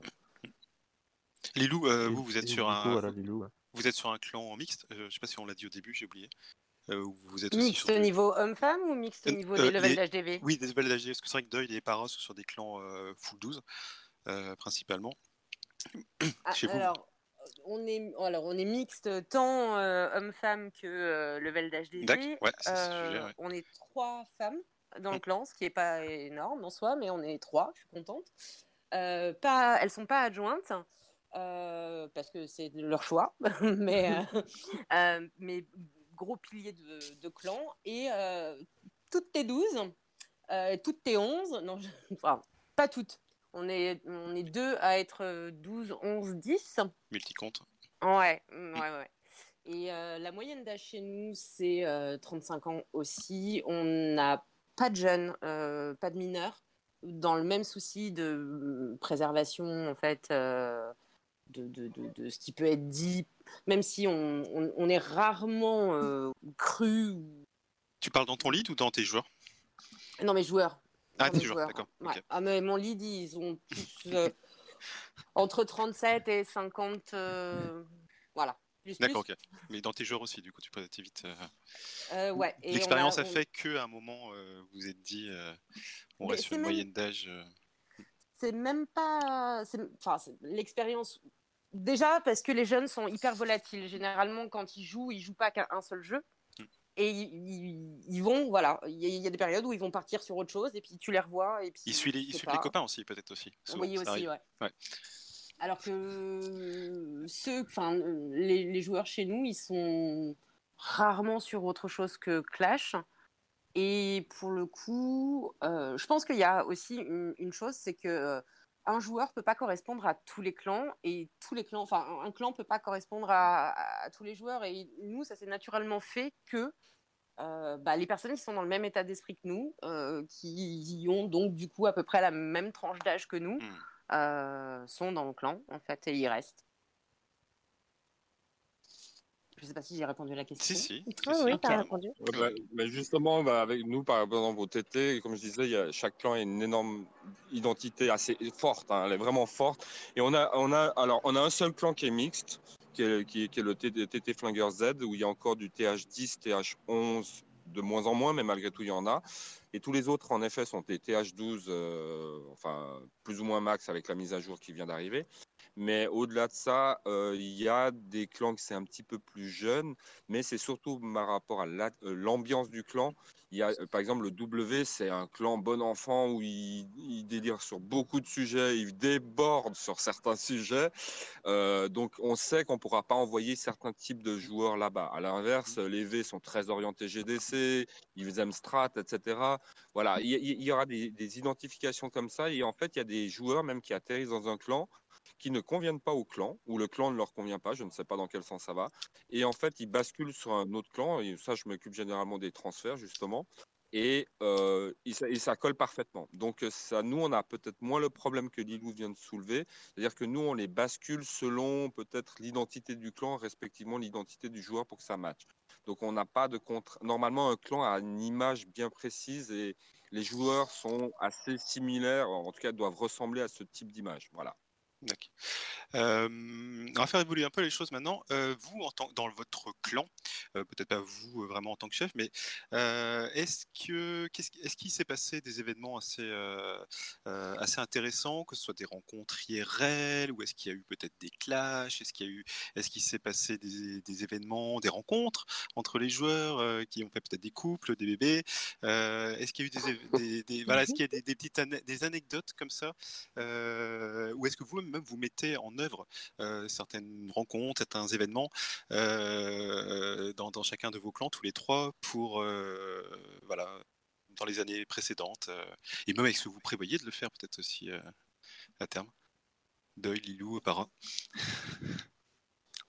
Lilou, euh, vous, vous êtes sur un, coup, voilà, Lilou, ouais. vous êtes sur un clan mixte. euh, je sais pas si on l'a dit au début, j'ai oublié. Euh, ou vous êtes aussi Mixte sur au niveau homme-femme ou mixte au Euh, niveau euh, des levels les- d'HDV Oui, des levels d'AG, parce que c'est vrai que Doyle et Para sont sur des clans euh, full 12, euh, principalement. Ah, chez vous alors, on est, alors, on est mixte tant euh, homme-femme que euh, level. D'accord, ouais, Euh, ouais. On est trois femmes dans le Mm. clan, ce qui n'est pas énorme en soi, mais on est trois, je suis contente. Euh, pas, elles sont pas adjointes. euh, parce que c'est leur choix, mais, euh, euh, mais gros pilier de, de clan et toutes tes 12, euh, toutes tes 11, non, je- enfin, pas toutes, on est, on est deux à être euh, 12, 11, 10. Multicompte. Ouais, mm, ouais, ouais. Et euh, la moyenne d'âge chez nous, c'est euh, 35 ans aussi. On n'a pas de jeunes, euh, pas de mineurs, dans le même souci de euh, préservation, en fait, euh, de, de, de, de ce qui peut être dit, même si on, on, on est rarement euh, cru. Tu parles dans ton lead ou dans tes joueurs? Non, mais joueurs. Ah, joueurs, d'accord. Ouais. Ah, mais mon lead, ils ont tous euh, entre 37 et 50. euh, voilà. Plus, plus. D'accord, ok. Mais dans tes joueurs aussi, du coup, tu peux être vite. euh, ouais. L'expérience a, on- fait qu'à un moment, vous vous êtes dit, on Mais reste sur une même- moyenne d'âge. c'est même pas. Enfin, l'expérience. Déjà, parce que les jeunes sont hyper volatiles. Généralement, quand ils jouent, ils jouent pas qu'à un seul jeu. Et ils, vont, voilà, il y, a- il y a des périodes où ils vont partir sur autre chose et puis tu les revois. Et puis, Ils suivent les, copains aussi, peut-être aussi. souvent, Oui, aussi, ouais. Ouais. Alors que ceux, enfin, les, les joueurs chez nous, ils sont rarement sur autre chose que Clash. Et pour le coup, euh, je pense qu'il y a aussi une, une chose, c'est que un joueur peut pas correspondre à tous les clans et tous les clans, enfin un clan peut pas correspondre à, à tous les joueurs et nous ça s'est naturellement fait que euh, bah, les personnes qui sont dans le même état d'esprit que nous, euh, qui ont donc du coup à peu près la même tranche d'âge que nous, Hmm. euh, sont dans le clan en fait et y restent. Je sais pas si j'ai répondu à la question. Si, si. si, Ah si, oui, t'as carrément. répondu. Ouais, bah, mais justement, bah, avec nous, par exemple, au TT, comme je disais, il y a, chaque clan a une énorme identité assez forte. hein, elle est vraiment forte. Et on a, on a, alors, on a un seul clan qui est mixte, qui est, qui est- qui est le TT, Flingueur Z, où il y a encore du TH10, TH11, de moins en moins, mais malgré tout, il y en a. Et tous les autres, en effet, sont des TH12, euh, enfin, plus ou moins max avec la mise à jour qui vient d'arriver. Mais au-delà de ça, euh, il y a des clans qui c'est un petit peu plus jeune, mais c'est surtout par rapport à la- euh, l'ambiance du clan. Il y a, par exemple, le W, c'est un clan bon enfant où il, il délire sur beaucoup de sujets, il déborde sur certains sujets. Euh, donc, on sait qu'on ne pourra pas envoyer certains types de joueurs là-bas. À l'inverse, les V sont très orientés GDC, ils aiment Strat, etc. Voilà, il y, aura des, des identifications comme ça. Et en fait, il y a des joueurs même qui atterrissent dans un clan qui ne conviennent pas au clan, ou le clan ne leur convient pas, je ne sais pas dans quel sens ça va. Et en fait, ils basculent sur un autre clan, et ça, je m'occupe généralement des transferts, justement. Et, euh, et ça colle parfaitement. Donc, euh, ça, nous, on a peut-être moins le problème que Lilou vient de soulever. C'est-à-dire que nous, on les bascule selon peut-être l'identité du clan, respectivement l'identité du joueur pour que ça matche. Donc, on n'a pas de contre. Normalement, un clan a une image bien précise et les joueurs sont assez similaires, en tout cas, doivent ressembler à ce type d'image. Voilà. D'accord. Euh, on va faire évoluer un peu les choses maintenant. Euh, vous, en tant, dans votre clan, euh, peut-être pas vous vraiment en tant que chef, mais est-ce que qu'est-ce, qui- est-ce qu'il s'est passé des événements assez assez intéressants, que ce soit des rencontres IRL ou est-ce qu'il y a eu peut-être des clashs, est-ce qu'il y a eu, est-ce qu'il s'est passé des, des événements, des rencontres entre les joueurs qui ont fait peut-être des couples, des bébés, est-ce qu'il y a eu des, éve- des, des- voilà, est-ce qu'il y a des, petites des anecdotes comme ça ou est-ce que vous mettez en œuvre euh, certaines rencontres, certains événements euh, dans, chacun de vos clans, tous les trois, pour euh, voilà, dans les années précédentes, et même avec ce que vous prévoyez de le faire peut-être aussi à terme. Deuil, Lilou, Parrain.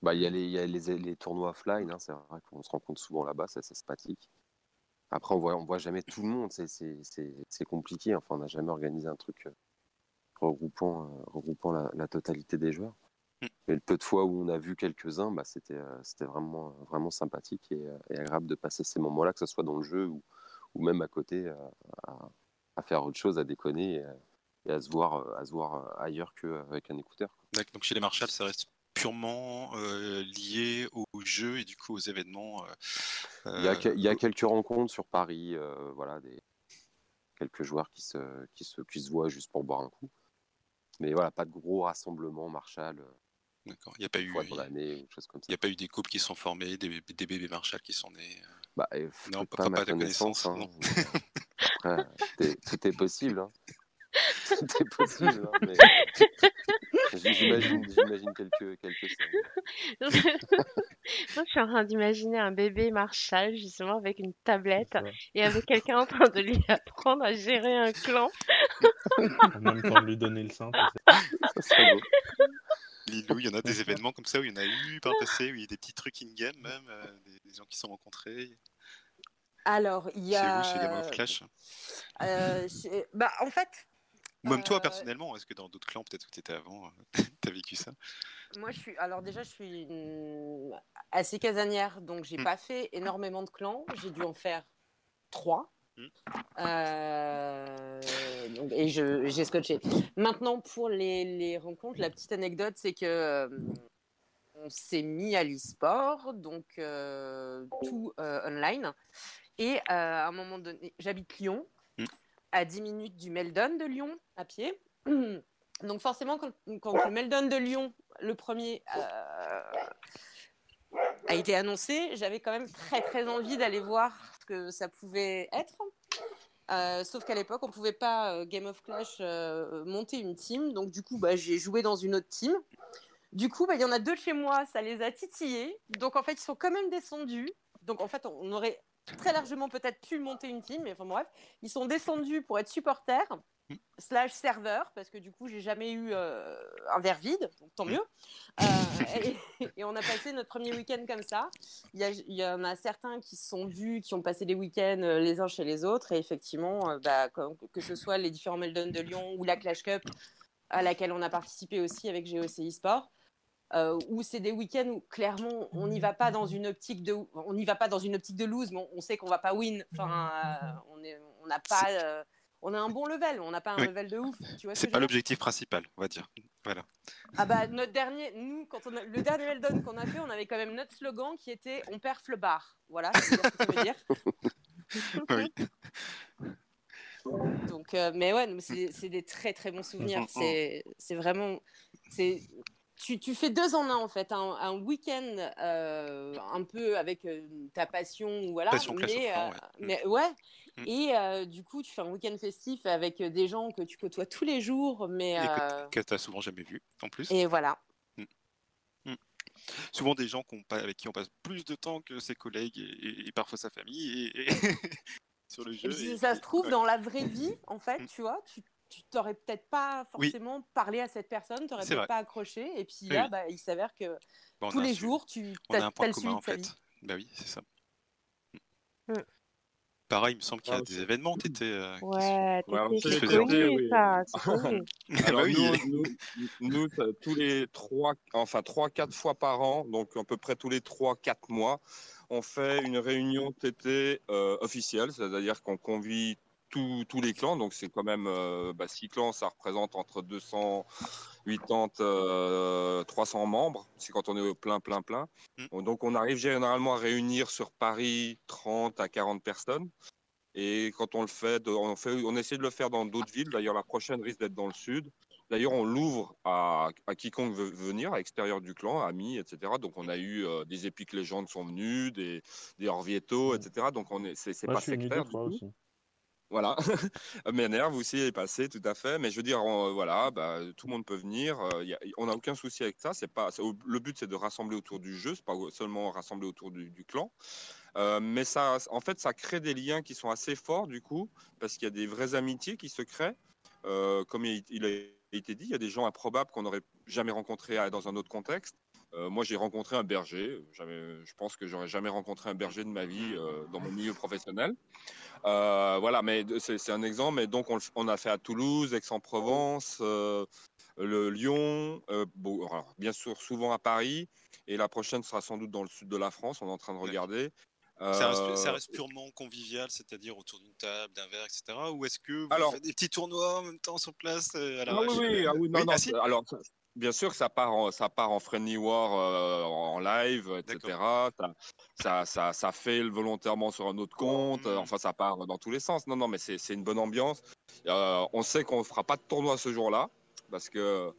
Bah, il y a les, tournois offline, hein, c'est vrai qu'on se rencontre souvent là-bas, c'est assez sympathique. Après, on voit, on voit jamais tout le monde, c'est- c'est c'est- c'est compliqué. Enfin, on n'a jamais organisé un truc regroupant, euh, regroupant la, la totalité des joueurs. Mm. Mais le peu de fois où on a vu quelques-uns, bah, c'était euh, c'était vraiment, vraiment sympathique et, euh, et agréable de passer ces moments-là, que ce soit dans le jeu ou, ou même à côté, à, à faire autre chose, à déconner et, et à se voir, à se voir ailleurs qu'avec un écouteur. quoi. Donc chez les Marshalls, ça reste purement euh, lié au jeu et du coup aux événements. euh, Il y, a, que- il y a quelques rencontres sur Paris, euh, voilà, des, quelques joueurs qui se, qui, se, qui se voient juste pour boire un coup. Mais voilà, pas de gros rassemblements Marshall euh, D'accord. Il n'y a pas eu, des choses comme il ça. y a pas eu des couples qui sont formés, des, bébés- des bébés Marshall qui sont nés. euh. Bah, euh, Non, pas, pas- à ma pas de connaissance. connaissance, hein, Après, tout est, tout est possible. hein. Tout est possible. hein, mais, J'imagine j'imagine quelques, quelques. Moi, je suis en train d'imaginer un bébé Marshall, justement, avec une tablette et avec quelqu'un en train de lui apprendre à gérer un clan. En même temps de lui donner le sein, tu sais. Ça serait beau. Lilou, il y en a des événements comme ça où il y en a eu par le passé, où il y a des petits trucs in-game même, euh, des, des gens qui se sont rencontrés. Alors, il y Chez a. vous, chez Game of Clash. euh, chez- bah, en fait, même toi Euh, personnellement, est-ce que dans d'autres clans, peut-être où tu étais avant, tu as vécu ça? Moi, je suis. Alors, déjà, je suis une- assez casanière, donc j'ai Mm. pas fait énormément de clans. J'ai dû en faire trois. Euh, et j'ai scotché. Maintenant, pour les, rencontres, la petite anecdote, c'est que euh, on s'est mis à l'e-sport, donc euh, tout online. Et à un moment donné, j'habite Lyon, à 10 minutes du Meldon de Lyon, à pied. Donc forcément, quand, quand le Meldon de Lyon, le premier, a été annoncé, j'avais quand même très très envie d'aller voir que ça pouvait être. Euh, sauf qu'à l'époque, on pouvait pas euh, Game of Clash euh, monter une team, donc du coup, bah, j'ai joué dans une autre team. Du coup, bah, il y en a deux de chez moi, ça les a titillés. Donc en fait, ils sont quand même descendus. Donc en fait, on aurait très largement peut-être pu monter une team, mais enfin bref, ils sont descendus pour être supporters. Slash serveur, parce que du coup, j'ai jamais eu euh, un verre vide, donc tant mieux. Euh, et, et on a passé notre premier week-end comme ça. Il y, a- il y en a certains qui se sont vus, qui ont passé des week-ends euh, les uns chez les autres, et effectivement, euh, bah, comme- que ce soit les différents Meldon de Lyon ou la Clash Cup, à laquelle on a participé aussi avec GOC eSport. Euh, où c'est des week-ends où clairement on n'y va pas dans une optique de on n'y va pas dans une optique de lose mais on, on sait qu'on va pas win enfin on n'a pas on a un bon level on n'a pas un Oui. level de ouf tu vois ce C'est que pas l'objectif principal, on va dire. Voilà. ah bah notre dernier nous quand on a, le dernier Meldon qu'on a fait on avait quand même notre slogan qui était on perf le bar voilà c'est ce que ça veut dire Oui. Donc, euh, mais ouais, c'est des très très bons souvenirs. Mhm. C'est c'est vraiment. c'est Tu, tu fais deux en un en fait, un, un week-end euh, un peu avec euh, ta passion, voilà, Passion mais, euh, ouais. mais ouais. Mm. Et euh, du coup, tu fais un week-end festif avec des gens que tu côtoies tous les jours, mais Et que- euh, Que t'as souvent jamais vu, en plus. et voilà. Souvent des gens qu'on pa- avec qui on passe plus de temps que ses collègues et, et- et parfois sa famille et, et- sur le Et jeu. puis, si et- ça se trouve, ouais. dans la vraie vie, en fait, Mm. tu vois, tu tu t'aurais peut-être pas Oui. forcément parlé à cette personne, tu n'aurais C'est peut-être pas accroché, et puis Oui, là, oui. bah, il s'avère que Bon, on tous a les su- jours, tu on a as, un point le commun en fait. vie. Bah oui, c'est ça. Mm. Pareil, il me semble qu'il y a Ah, des événements. T'étais. euh, qui Ouais, Ouais, t'étais- connu, oui. ça, connu. se- Alors Bah oui, nous, nous, nous, ça, tous les trois, enfin trois, quatre fois par an, donc à peu près tous les trois, quatre mois, on fait une réunion TT euh, officielle, c'est-à-dire qu'on convie tous- tous les clans. Donc c'est quand même euh, bah, six clans, ça représente entre 280, euh, 300 membres. C'est quand on est au plein, plein, plein. Donc on arrive généralement à réunir sur Paris 30 à 40 personnes. Et quand on le fait, on, fait, on essaie de le faire dans d'autres villes. D'ailleurs, la prochaine risque d'être dans le sud. D'ailleurs, on l'ouvre à, à quiconque veut venir, à l'extérieur du clan, amis, etc. Donc, on a eu euh, des épiques légendes qui sont venus, des, des Orvieto, etc. Donc, on est, c'est, pas sectaire du tout. Voilà. Ménère aussi est passé, tout à fait. Mais je veux dire, on- voilà, bah, tout le monde peut venir. euh, a- on n'a aucun souci avec ça. C'est pas, le but, c'est de rassembler autour du jeu. C'est pas seulement rassembler autour du, clan. Euh, mais ça, en fait, ça crée des liens qui sont assez forts du coup, parce qu'il y a des vraies amitiés qui se créent. Euh, comme il, a été dit, il y a des gens improbables qu'on n'aurait jamais rencontrés dans un autre contexte. Euh, moi, j'ai rencontré un berger. Je pense que j'aurais jamais rencontré un berger de ma vie euh, dans mon milieu professionnel. Euh, voilà, mais c'est un exemple. Et donc, on, a fait à Toulouse, Aix-en-Provence, le Lyon, bon, alors, bien sûr, souvent à Paris. Et la prochaine sera sans doute dans le sud de la France. On est en train de regarder. Ça reste, ça reste purement convivial, c'est-à-dire autour d'une table, d'un verre, etc. Ou est-ce que vous Alors- faites des petits tournois en même temps sur place à Ah l'arrache oui, oui, ah oui, non, Oui, non, ah si alors, ça- bien sûr que ça part en, ça part en friendly war euh, en live, etc. Ça, ça, ça, fait volontairement sur un autre compte. Euh, Enfin, ça part dans tous les sens. Non, non, mais c'est une bonne ambiance. Euh, on sait qu'on ne fera pas de tournoi ce jour-là parce que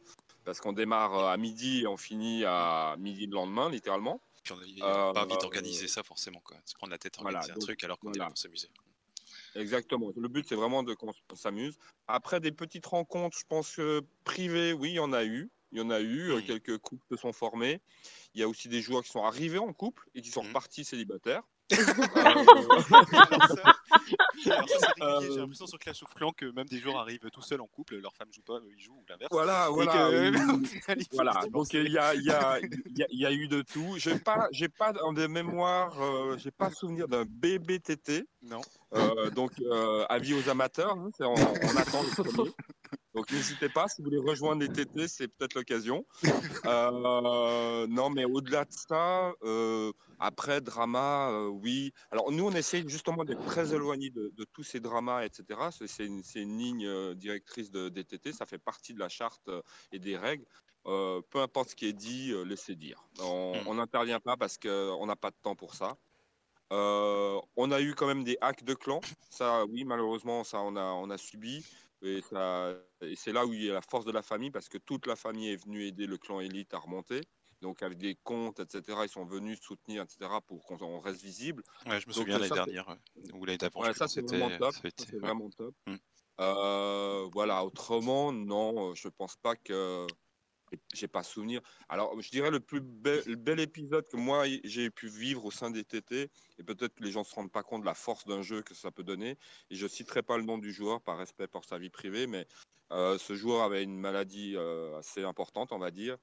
parce qu'on démarre euh, à midi et on finit à midi le lendemain, littéralement. Puis on n'a pas envie d'organiser ça forcément, quoi. Se prendre la tête à voilà, organiser un donc, truc alors qu'on est voilà. là pour s'amuser. Exactement. Le but, c'est vraiment de qu'on s'amuse. Après, des petites rencontres, je pense que privées, oui, il y en a eu. Il y en a eu. euh. Quelques couples se sont formés. Il y a aussi des joueurs qui sont arrivés en couple et qui sont Mhm. repartis célibataires. alors ça, régulier. Euh, J'ai l'impression sur Clash of Clans que même des joueurs arrivent tout seuls en couple, leur femme joue pas, eux ils jouent ou l'inverse. Voilà, voilà. que, Voilà, donc il y a, il y, a, il y, a, y a eu de tout. J'ai pas, j'ai pas dans des mémoires, euh, j'ai pas souvenir d'un BBTT. Non. Euh, donc euh, avis aux amateurs, hein, c'est- on, on attend le premier. Donc n'hésitez pas, si vous voulez rejoindre les TT, c'est peut-être l'occasion. Euh, non, mais au-delà de ça, euh, après drama, euh, oui. Alors nous, on essaye justement d'être très éloigné de, de tous ces dramas, etc. C'est- une, ligne directrice de, des TT, ça fait partie de la charte et des règles. Euh, peu importe ce qui est dit, euh, laissez dire. On Mm. on n'intervient pas parce qu'on n'a pas de temps pour ça. Euh, on a eu quand même des hacks de clans. Ça, oui, malheureusement, ça, on a, on a subi. Et, c'est là où il y a la force de la famille, parce que toute la famille est venue aider le clan élite à remonter. Donc, avec des comptes, etc., ils sont venus soutenir, etc., pour qu'on on reste visible. Ouais, je me souviens l'année dernière, ou l'année d'avant. Ouais, ça, c'est c'était- vraiment top. c'est vraiment top. Euh, voilà, autrement, non, je pense pas que. J'ai pas souvenir. Alors, je dirais le plus bel, le bel épisode que moi j'ai pu vivre au sein des TT, et peut-être que les gens ne se rendent pas compte de la force d'un jeu que ça peut donner. Et je citerai pas le nom du joueur par respect pour sa vie privée, mais euh, ce joueur avait une maladie euh, assez importante, on va dire.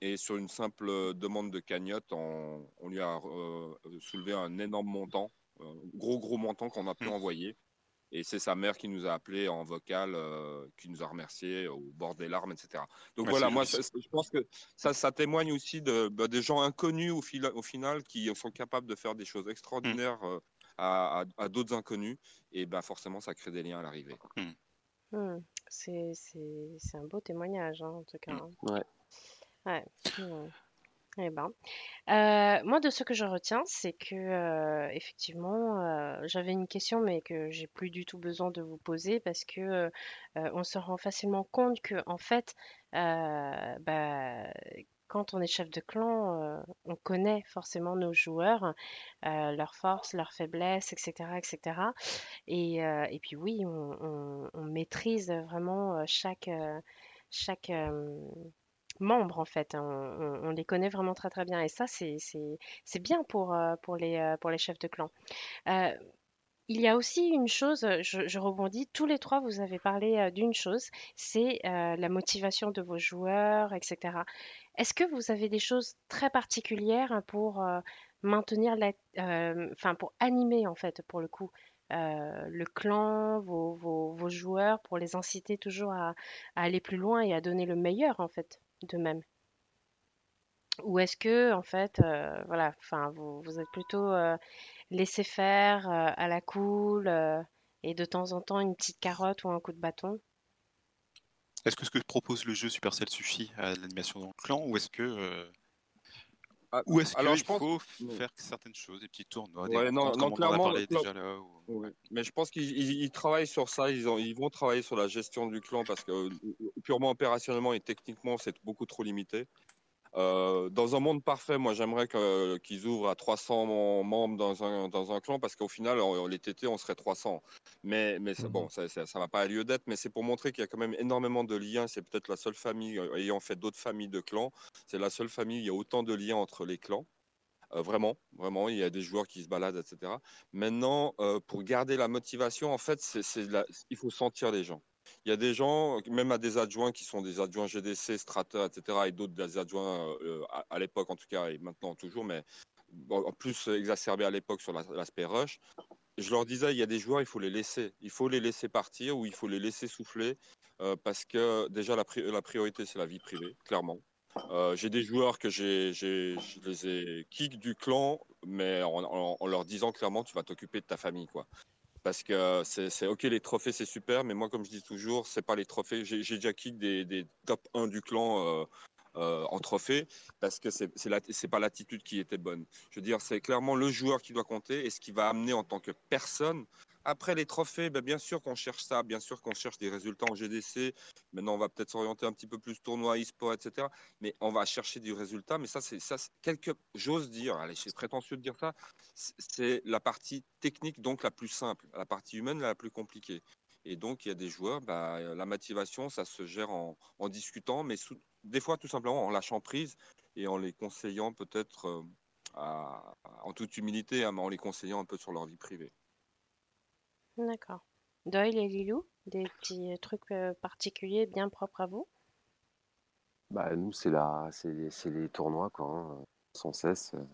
Et sur une simple demande de cagnotte, on, on lui a euh, soulevé un énorme montant, un gros gros montant qu'on a pu Mm. envoyer. Et c'est sa mère qui nous a appelé en vocal, euh, qui nous a remercié au bord des larmes, etc. Donc Ouais, voilà, moi, ça- je pense que ça, ça témoigne aussi de, bah, des gens inconnus au, fil- au final qui sont capables de faire des choses extraordinaires euh, à, à- à d'autres inconnus. Et ben forcément, ça crée des liens à l'arrivée. C'est, c'est, c'est un beau témoignage, hein, en tout cas. hein. Ouais. Ouais. Eh ben, euh, moi de ce que je retiens, c'est que euh, effectivement, euh, j'avais une question, mais que j'ai plus du tout besoin de vous poser parce que on se rend facilement compte que en fait, bah, quand on est chef de clan, on connaît forcément nos joueurs, leurs forces, leurs faiblesses, etc., etc. Et, et puis oui, on, maîtrise vraiment chaque, chaque membre en fait. hein. On, les connaît vraiment très très bien. Et ça, c'est, bien pour, euh, pour les, euh, pour les chefs de clan. Euh, il y a aussi une chose, je, rebondis, tous les trois, vous avez parlé d'une chose, c'est la motivation de vos joueurs, etc. Est-ce que vous avez des choses très particulières hein, pour maintenir la, enfin pour animer en fait pour le coup le clan, vos, vos, joueurs, pour les inciter toujours à aller plus loin et à donner le meilleur en fait? D'eux-mêmes? Ou est-ce que en fait, euh, voilà, enfin vous, êtes plutôt euh, laisser faire euh, à la cool et de temps en temps une petite carotte ou un coup de bâton? Est-ce que ce que propose le jeu Supercell suffit à l'animation dans le clan ou est-ce que Ah, ou est-ce qu'il pense- faut faire certaines choses, des petits tournois, des Ouais, non, non, on en a clairement, parlé clan- déjà là ou- Ouais. Mais je pense qu'ils ils- ils travaillent sur ça. Ils, ont- ils vont travailler sur la gestion du clan parce que euh, purement opérationnellement et techniquement, c'est beaucoup trop limité. Euh, dans un monde parfait, moi, j'aimerais que- qu'ils ouvrent à 300 mem- membres dans un, dans un clan parce qu'au final, on- les TT, on serait 300. Mais, mais c'est- Mhm. bon, ça ça va pas à lieu d'être, mais c'est pour montrer qu'il y a quand même énormément de liens. C'est peut-être la seule famille, euh, ayant fait d'autres familles de clans, c'est la seule famille où il y a autant de liens entre les clans. Euh, vraiment, vraiment, il y a des joueurs qui se baladent, etc. Maintenant, euh, pour garder la motivation, en fait, c'est, c'est la- il faut sentir les gens. Il y a des gens, même à des adjoints qui sont des adjoints GDC, Strata, etc., et d'autres des adjoints euh, à, à l'époque en tout cas, et maintenant toujours, mais en plus exacerbé à l'époque sur la- l'aspect rush. Je leur disais, il y a des joueurs, il faut les laisser. Il faut les laisser partir ou il faut les laisser souffler euh, parce que déjà la, pri- la priorité, c'est la vie privée, clairement. Euh, j'ai des joueurs que j'ai, je les ai kick du clan, mais en- en leur disant clairement, tu vas t'occuper de ta famille, quoi. Parce que c'est, c'est ok, les trophées, c'est super, mais moi, comme je dis toujours, c'est pas les trophées. J'ai, déjà kick des, top 1 du clan euh, euh, en trophée parce que c'est, pas l'attitude qui était bonne. Je veux dire, c'est clairement le joueur qui doit compter et ce qu'il va amener en tant que personne. Après les trophées, ben, bien sûr qu'on cherche ça, bien sûr qu'on cherche des résultats en GDC. Maintenant, on va peut-être s'orienter un petit peu plus tournoi, e-sport, etc. Mais on va chercher du résultat. Mais ça, c'est ça, quelque, j'ose dire, allez, c'est prétentieux de dire ça, c'est- la partie technique, donc la plus simple. La partie humaine, la plus compliquée. Et donc, il y a des joueurs, bah, la motivation, ça se gère en, discutant, mais des fois, tout simplement, en lâchant prise et en les conseillant peut-être, euh, en toute humilité, hein, en les conseillant un peu sur leur vie privée. D'accord. Doyle et Lilou, des petits trucs euh, particuliers bien propres à vous? Bah, nous, c'est la, c'est les, c'est les tournois, quoi, hein, sans cesse. euh.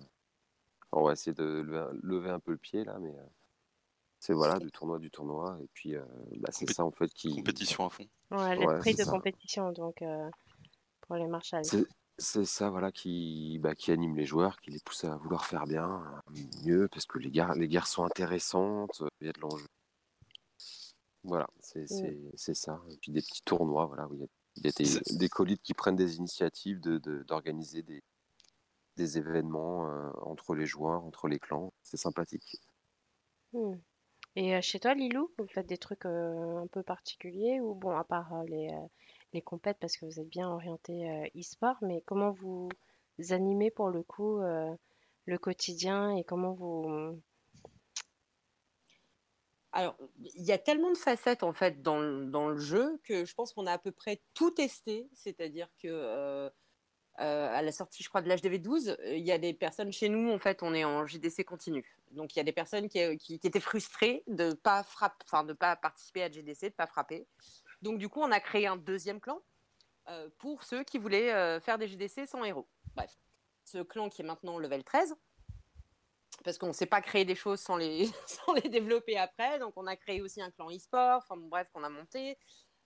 On va essayer de lever, un- lever un peu le pied, là, mais euh, c'est voilà, du tournoi, du tournoi. Et puis, euh, bah, c'est Compé- ça, en fait, qui. compétition à fond. Ouais, Ouais, l'esprit c'est de ça. compétition, donc euh, pour les Marshalls. C'est c'est ça, voilà, qui, bah, qui anime les joueurs, qui les pousse à vouloir faire bien, euh, mieux, parce que les guerres, les guerres sont intéressantes, euh, il y a de l'enjeu. Voilà, c'est c'est- ça. Et puis des petits tournois, voilà, où il y a, il y a des, des qui prennent des initiatives de, de- d'organiser des, des événements euh, entre les joueurs, entre les clans. C'est sympathique. Hmm. Et euh, chez toi, Lilou, vous faites des trucs euh, un peu particuliers ou bon, à part euh, les, les compètes parce que vous êtes bien orienté e-sport, mais comment vous animez pour le coup le quotidien et comment vous Alors, il y a tellement de facettes en fait dans, le- jeu que je pense qu'on a à peu près tout testé. C'est-à-dire que euh, euh, à la sortie, je crois, de l'HDV 12, euh, il y a des personnes chez nous, en fait, on est en JDC continu. Donc, il y a des personnes qui, étaient frustrées de pas frappe, enfin, de pas participer à JDC, de pas frapper. Donc, du coup, on a créé un deuxième clan pour ceux qui voulaient faire des JDC sans héros. Bref, ce clan qui est maintenant level 13, parce qu'on ne sait pas créer des choses sans les, développer après. Donc, on a créé aussi un clan e-sport, enfin, bref, qu'on a monté.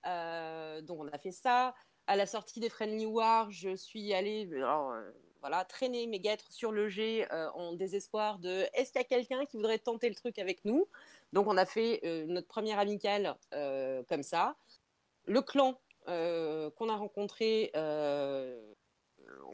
Euh, donc, on a fait ça. À la sortie des Friendly Wars, je suis allée euh, voilà, traîner mes guêtres sur le G euh, en désespoir de est-ce qu'il y a quelqu'un qui voudrait tenter le truc avec nous? Donc, on a fait notre première amicale comme ça. Le clan qu'on a rencontré,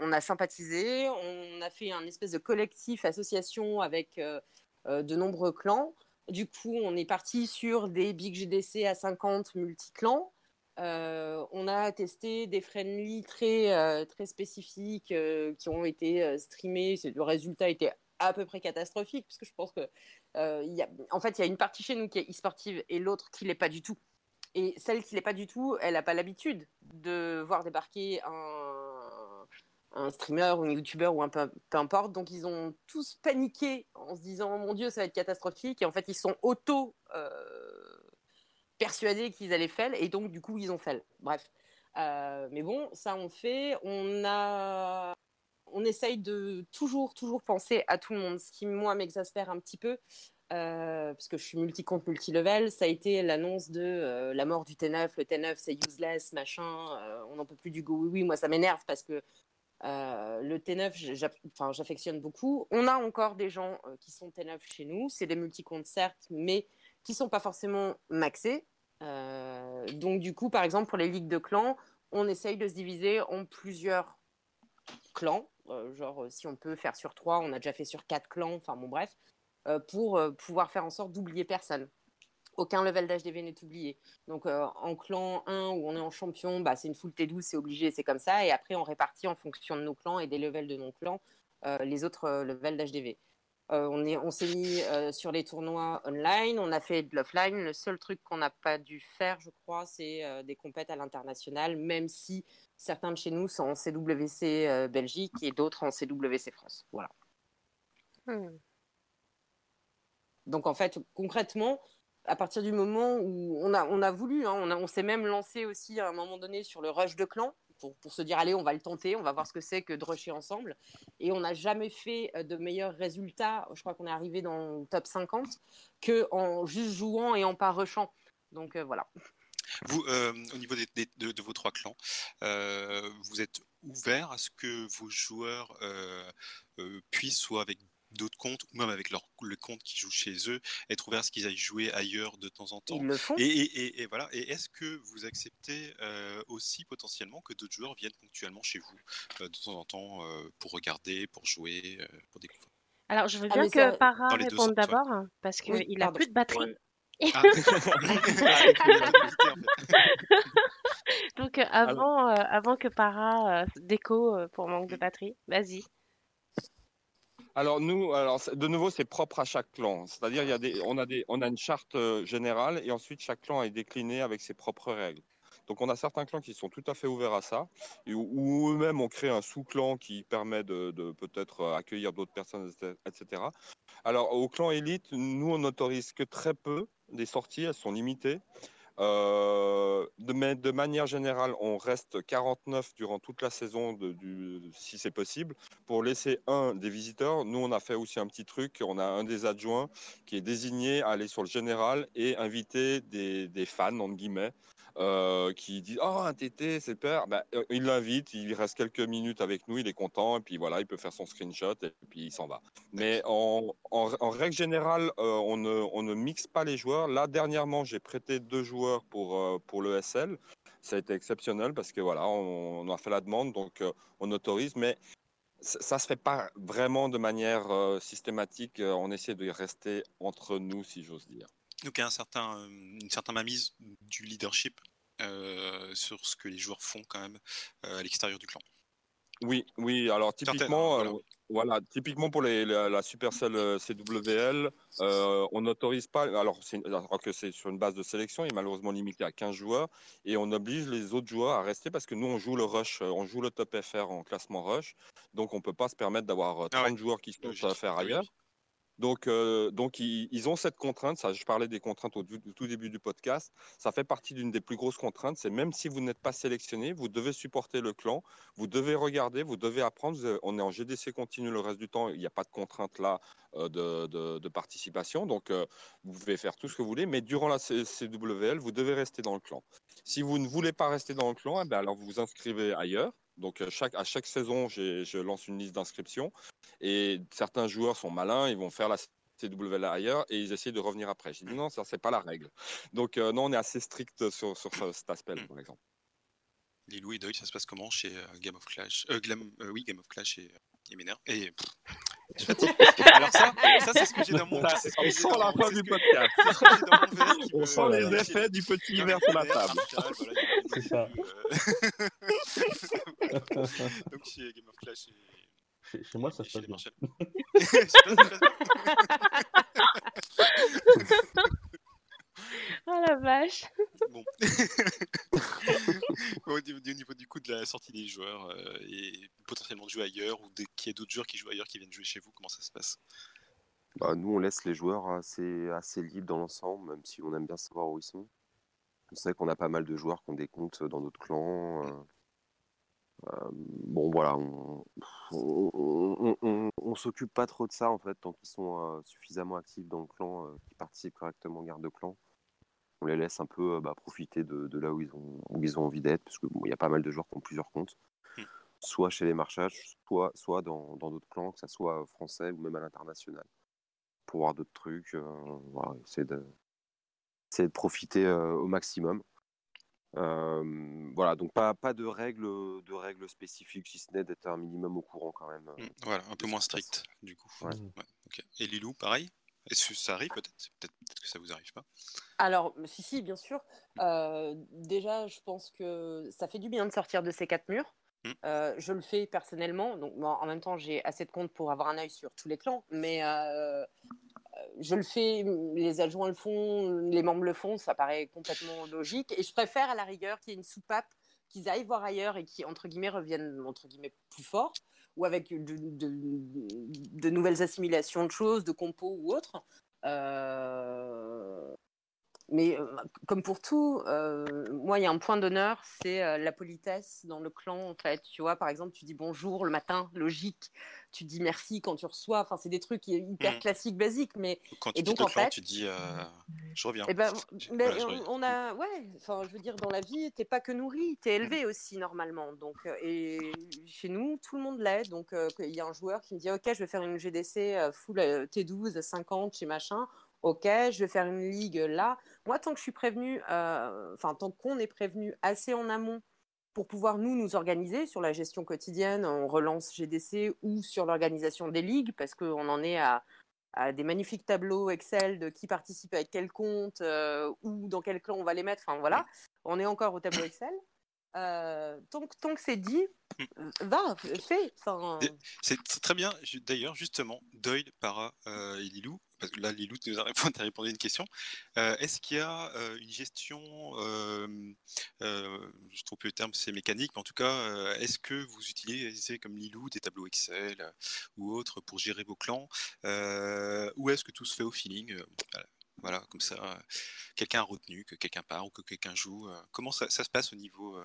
on a sympathisé, on a fait un espèce de collectif, association avec euh, euh, de nombreux clans. Du coup, on est parti sur des Big GDC à 50 multi-clans. Euh, on a testé des friendly très, euh, très spécifiques euh, qui ont été euh, streamés. Le résultat était à peu près catastrophique, parce que je pense que euh, y a, en fait, il y a une partie chez nous qui est e-sportive et l'autre qui l'est pas du tout. Et celle qui l'est pas du tout, elle n'a pas l'habitude de voir débarquer un, un streamer ou un youtubeur ou un peu, peu importe. Donc ils ont tous paniqué en se disant mon Dieu, ça va être catastrophique. Et en fait, ils sont auto euh, persuadés qu'ils allaient fail et donc du coup ils ont fail. Bref. Euh, mais bon, ça on fait. On a, on essaye de toujours, toujours penser à tout le monde. Ce qui moi m'exaspère un petit peu, euh, parce que je suis multi-compte, multi-level, ça a été l'annonce de euh, la mort du T9. Le T9 c'est useless, machin. on n'en peut plus du go oui oui. Moi ça m'énerve parce que euh, le T9, j'a- enfin, j'affectionne beaucoup. On a encore des gens euh, qui sont T9 chez nous. C'est des multi-comptes, certes, mais qui sont pas forcément maxés. Euh, donc, du coup, par exemple, pour les ligues de clans, on essaye de se diviser en plusieurs clans. Genre, si on peut faire sur trois, on a déjà fait sur quatre clans. Enfin, bon, bref. pour pouvoir faire en sorte d'oublier personne. Aucun level d'HDV n'est oublié. Donc euh, en clan 1 où on est en champion, bah, c'est une full T12, c'est obligé, c'est comme ça. Et après, on répartit en fonction de nos clans et des levels de nos clans euh, les autres euh, levels d'HDV. On est- on s'est mis sur les tournois online, on a fait de l'offline. Le seul truc qu'on n'a pas dû faire, je crois, c'est des compètes à l'international, même si certains de chez nous sont en CWC Belgique et d'autres en CWC France. Voilà. Hmm. Donc en fait, concrètement, à partir du moment où on a, on a voulu, hein, on, on s'est même lancé aussi à un moment donné sur le rush de clan pour, pour se dire allez, on va le tenter, on va voir ce que c'est que de rusher ensemble. Et on n'a jamais fait euh, de meilleurs résultats, je crois qu'on est arrivé dans le top 50, que en juste jouant et en pas rushant. Donc euh, voilà. Vous, euh, au niveau des- des- de, vos trois clans, vous êtes ouvert à ce que vos joueurs puissent, soit avec d'autres comptes, ou même avec leur, le compte qui joue chez eux, être ouverts à ce qu'ils aillent jouer ailleurs de temps en temps Ils le font. et, et- et- et voilà. Et est-ce que vous acceptez euh, aussi potentiellement que d'autres joueurs viennent ponctuellement chez vous euh, de temps en temps euh, pour regarder, pour jouer, euh, pour découvrir? Alors, je veux Ah, bien que ça- Para réponde ouais. d'abord, hein, parce qu'il Oui, a pardon. plus de batterie. Ouais. Ah. Fait. Donc, avant, euh, avant que Para euh, déco euh, pour manque de batterie, vas-y. Alors nous, alors de nouveau, c'est propre à chaque clan. C'est-à-dire, il y a des, on a des, on a une charte euh, générale et ensuite chaque clan est décliné avec ses propres règles. Donc on a certains clans qui sont tout à fait ouverts à ça, et où eux-mêmes ont créé un sous-clan qui permet de, de peut-être euh, accueillir d'autres personnes, etc. Alors au clan élite, nous on n'autorise que très peu des sorties, elles sont limitées. Euh, de, ma- de manière générale, on reste 49 durant toute la saison, si c'est possible, pour laisser un des visiteurs. Nous, on a fait aussi un petit truc. On a un des adjoints qui est désigné à aller sur le général et inviter des, des fans, entre guillemets, euh, qui disent Oh, un TT, c'est peur. Ben, euh, il l'invite, il reste quelques minutes avec nous, il est content, et puis voilà, il peut faire son screenshot, et puis il s'en va. Mais en, en- en règle générale, euh, on, ne, on ne mixe pas les joueurs. Là, dernièrement, j'ai prêté deux joueurs pour, euh, pour le SL. Ça a été exceptionnel parce que voilà, on, on a fait la demande, donc on autorise, mais ça ça se fait pas vraiment de manière systématique. On essaie de rester entre nous, si j'ose dire. Donc il y a un certain, euh, une certaine mainmise du leadership euh, sur ce que les joueurs font quand même euh, à l'extérieur du clan. Oui, oui. Alors typiquement, voilà. euh, voilà, typiquement pour les, la, la Supercell CWL, on n'autorise pas. Alors, alors que c'est sur une base de sélection, il est malheureusement limité à 15 joueurs et on oblige les autres joueurs à rester parce que nous on joue le rush, on joue le top FR en classement rush, donc on peut pas se permettre d'avoir euh, 30 Ah ouais. joueurs qui sont Logique. à faire oui. Donc, euh, ils, ont cette contrainte. Ça, je parlais des contraintes au, tout début du podcast. Ça fait partie d'une des plus grosses contraintes. C'est même si vous n'êtes pas sélectionné, vous devez supporter le clan. Vous devez regarder, vous devez apprendre. On est en GDC continu le reste du temps. Il n'y a pas de contrainte là euh, de, participation. Donc, euh, vous pouvez faire tout ce que vous voulez. Mais durant la CWL, vous devez rester dans le clan. Si vous ne voulez pas rester dans le clan, eh ben, alors vous vous inscrivez ailleurs. Donc, euh, chaque, à chaque saison, je lance une liste d'inscriptions. Et certains joueurs sont malins, ils vont faire la CWL ailleurs et ils essaient de revenir après. J'ai dit non, ça, c'est pas la règle. Donc, euh, non, on est assez strict sur, sur ce- cet aspect-là, par exemple. Lilou et Doyle, ça se passe comment chez euh, Game of Clash euh, Glam- euh, Oui, Game of Clash et, et. Et pff. Alors ça, ça c'est ce que j'ai dans mon. que On sent la fin du podcast. verre On sent les effets du petit verre sur la table. C'est ça. euh, Donc chez Game of Clash et. Chez, chez moi, ça se passe bien. Marshall. Ça se passe- ça se passe bien. Oh la vache. Bon. au, niveau, au niveau du coup de la sortie des joueurs euh, et potentiellement de jouer ailleurs ou qu'il y ait d'autres joueurs qui jouent ailleurs qui viennent jouer chez vous, comment ça se passe? Bah, nous, on laisse les joueurs assez, assez libres dans l'ensemble, même si on aime bien savoir où ils sont. On sait qu'on a pas mal de joueurs qui ont des comptes dans notre clan. euh, euh, bon, voilà, on, on, on, on- on s'occupe pas trop de ça en fait, tant qu'ils sont euh, suffisamment actifs dans le clan, euh, qu'ils participent correctement au garde de clan. On les laisse un peu euh, bah, profiter de, de là où ils ont, où ils ont envie d'être, parce qu'il y a pas mal de joueurs qui ont plusieurs comptes, Mm. soit chez les marchages, soit, soit dans d'autres clans, que ce soit français ou même à l'international pour voir d'autres trucs. euh, voilà, essayer de, essayer de profiter euh, au maximum. Euh, voilà, donc pas, pas de règles de règles spécifiques, si ce n'est d'être un minimum au courant quand même. euh, Mm, Voilà, un peu moins strict du coup. Ouais. Et Lilou, pareil? Est-ce que ça arrive peut-être Peut-être peut-être que ça vous arrive pas. Alors, si, si, bien sûr. Euh, déjà, je pense que ça fait du bien de sortir de ces quatre murs. Mm. Euh, je le fais personnellement. Donc, en même temps, j'ai assez de comptes pour avoir un œil sur tous les clans. Mais euh, je le fais, les adjoints le font, les membres le font. Ça paraît complètement logique. Et je préfère, à la rigueur, qu'il y ait une soupape, qu'ils aillent voir ailleurs et qui, entre guillemets, reviennent, entre guillemets, plus fort ou avec de, nouvelles assimilations de choses, de compos ou autres. Euh, mais euh, comme pour tout, euh, moi, il y a un point d'honneur, c'est la politesse dans le clan, en fait. Tu vois, par exemple, tu dis bonjour le matin, logique. Tu dis merci quand tu reçois. Enfin, c'est des trucs hyper Mm. classiques, basiques. Mais Quand tu Et donc, en fait- tu dis euh, je reviens. eh ben, Je- mais voilà, je on, reviens. on a, ouais, enfin, je veux dire, dans la vie, t'es pas que nourri, t'es élevé aussi normalement. Donc, euh, et chez nous, tout le monde l'est. Donc, euh, il y a un joueur qui me dit, ok, je vais faire une GDC full euh, T12 50 chez machin. Ok, je vais faire une ligue là. Moi, tant que je suis prévenu, euh, enfin, tant qu'on est prévenu assez en amont pour pouvoir nous nous organiser sur la gestion quotidienne, on relance GDC ou sur l'organisation des ligues parce qu'on en est à à des magnifiques tableaux Excel de qui participe avec quel compte euh, ou dans quel clan on va les mettre. Enfin voilà, on est encore au tableau Excel. Euh, tant, que- tant que c'est dit, euh, va, fais. Enfin, C'est très bien. D'ailleurs, justement, Doyle, Para euh, et Lilou, parce que là, Lilou, tu nous as répondu, t'as répondu à une question. Euh, Est-ce qu'il y a euh, une gestion, euh, euh, je trouve le terme, c'est mécanique, mais en tout cas, est-ce que vous utilisez comme Lilou des tableaux Excel ou autres pour gérer vos clans Ou est-ce que tout se fait au feeling voilà, comme ça, quelqu'un a retenu, que quelqu'un part ou que quelqu'un joue. comment ça se passe au niveau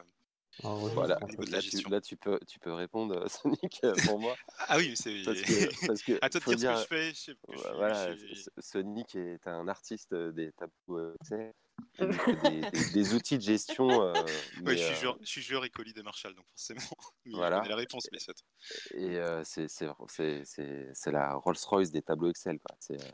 euh, ouais, Voilà, de la là, tu, gestion. là, tu peux, tu peux répondre, euh, Sonic, euh, pour moi. Ah oui, c'est. Parce que, parce que À toi de dire, dire, ce que je fais. Je sais que je suis- voilà, je suis- S- Sonic est un artiste des tableaux des, des- des outils de gestion. euh, Ouais, je suis euh, joueur, je suis joueur écoli de Marshall, donc forcément. Voilà. La réponse, mais c'est. Et euh, c'est c'est- c'est- c'est- c'est la Rolls-Royce des tableaux Excel. quoi. C'est euh,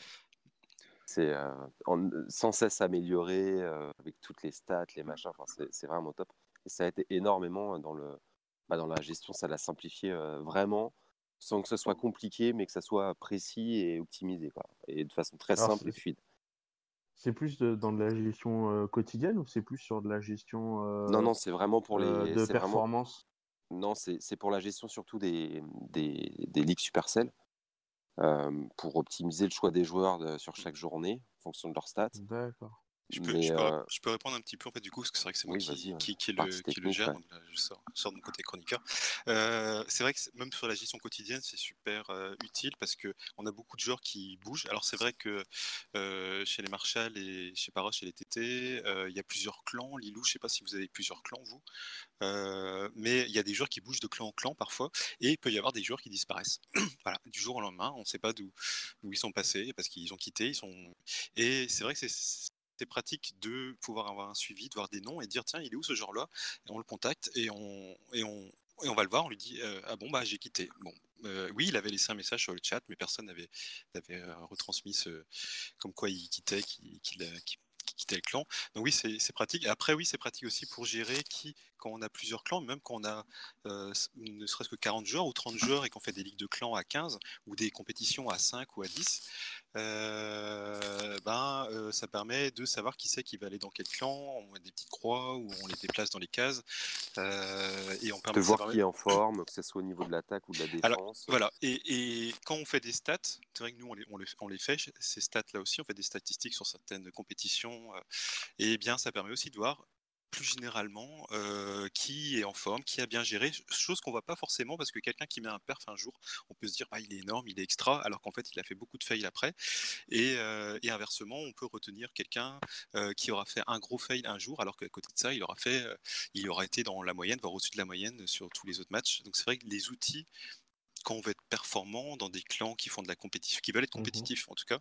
c'est, euh, sans cesse amélioré euh, avec toutes les stats, les machins. Enfin, c'est c'est vraiment top. Et ça a été énormément dans, le, bah, dans la gestion. Ça l'a simplifié euh, vraiment sans que ce soit compliqué, mais que ça soit précis et optimisé. Quoi. Et de façon très Alors, simple et fluide. C'est plus de- dans de la gestion euh, quotidienne ou c'est plus sur de la gestion euh, Non, non, c'est vraiment pour les. euh, de vraiment- performance? Non, c'est pour la gestion surtout des, des, des ligues Supercell, euh, pour optimiser le choix des joueurs sur chaque journée en fonction de leurs stats. D'accord. Je peux, je, peux, euh, je peux, répondre un petit peu en fait du coup parce que c'est vrai que c'est moi oui, qui, ouais. qui, qui, le, qui, le, gère, donc là, je, sors, je, sors, de mon côté chroniqueur. Euh, c'est vrai que même sur la gestion quotidienne, c'est super euh, utile parce que on a beaucoup de joueurs qui bougent. Alors c'est vrai que chez les Marshall et chez Paros, chez les TT, il y a plusieurs clans. Lilou, je sais pas si vous avez plusieurs clans vous, mais il y a des joueurs qui bougent de clan en clan parfois et il peut y avoir des joueurs qui disparaissent. voilà, du jour au lendemain, on ne sait pas d'où ils sont passés parce qu'ils ont quitté, ils sont et c'est vrai que c'est c'est pratique de pouvoir avoir un suivi, de voir des noms et dire tiens, il est où ce genre-là? Et on le contacte et on, et on, et on va le voir, on lui dit euh, ah bon bah j'ai quitté. Bon, euh, oui, il avait laissé un message sur le chat, mais personne n'avait euh, retransmis ce, comme quoi il quittait, qu'il qu qu quittait le clan. Donc oui, c'est pratique. Après, oui, c'est pratique aussi pour gérer qui, quand on a plusieurs clans, même quand on a ne serait-ce que 40 joueurs ou 30 joueurs et qu'on fait des ligues de clans à 15 ou des compétitions à 5 ou à 10, euh, ben, euh, ça permet de savoir qui c'est qui va aller dans quel clan, on met des petites croix ou on les déplace dans les cases. Euh, et on permet de, de voir qui est en forme, que ce soit au niveau de l'attaque ou de la défense. Alors, voilà, et, et, quand on fait des stats, c'est vrai que nous on les, on les, on les fait, ces stats-là aussi, on fait des statistiques sur certaines compétitions, et bien ça permet aussi de voir plus généralement euh, qui est en forme, qui a bien géré, chose qu'on voit pas forcément parce que quelqu'un qui met un perf un jour, on peut se dire bah, il est énorme, il est extra, alors qu'en fait il a fait beaucoup de fails après. Et, euh, inversement, on peut retenir quelqu'un euh, qui aura fait un gros fail un jour, alors qu'à côté de ça, il aura fait, il aura été dans la moyenne, voire au-dessus de la moyenne sur tous les autres matchs. Donc c'est vrai que les outils quand on veut être performant dans des clans qui font de la compétition, qui veulent être compétitifs mmh en tout cas,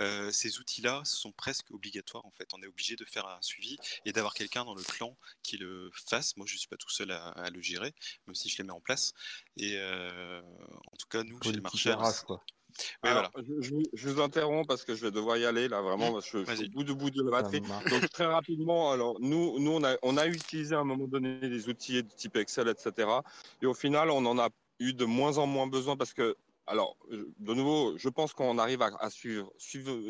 euh, ces outils-là sont presque obligatoires en fait. On est obligé de faire un suivi et d'avoir quelqu'un dans le clan qui le fasse. Moi, je suis pas tout seul à, à le gérer, même si je les mets en place. Et euh, en tout cas, nous, chez les marcheurs. Quoi. Oui, Alors, voilà. je, je, je, vous interromps parce que je vais devoir y aller là vraiment. Je, je suis au bout du bout de la batterie. Donc très rapidement, alors nous, nous on a, on a utilisé à un moment donné des outils de type Excel, etc. Et au final, on en a eu de moins en moins besoin parce que, alors, de nouveau, je pense qu'on arrive à, suivre,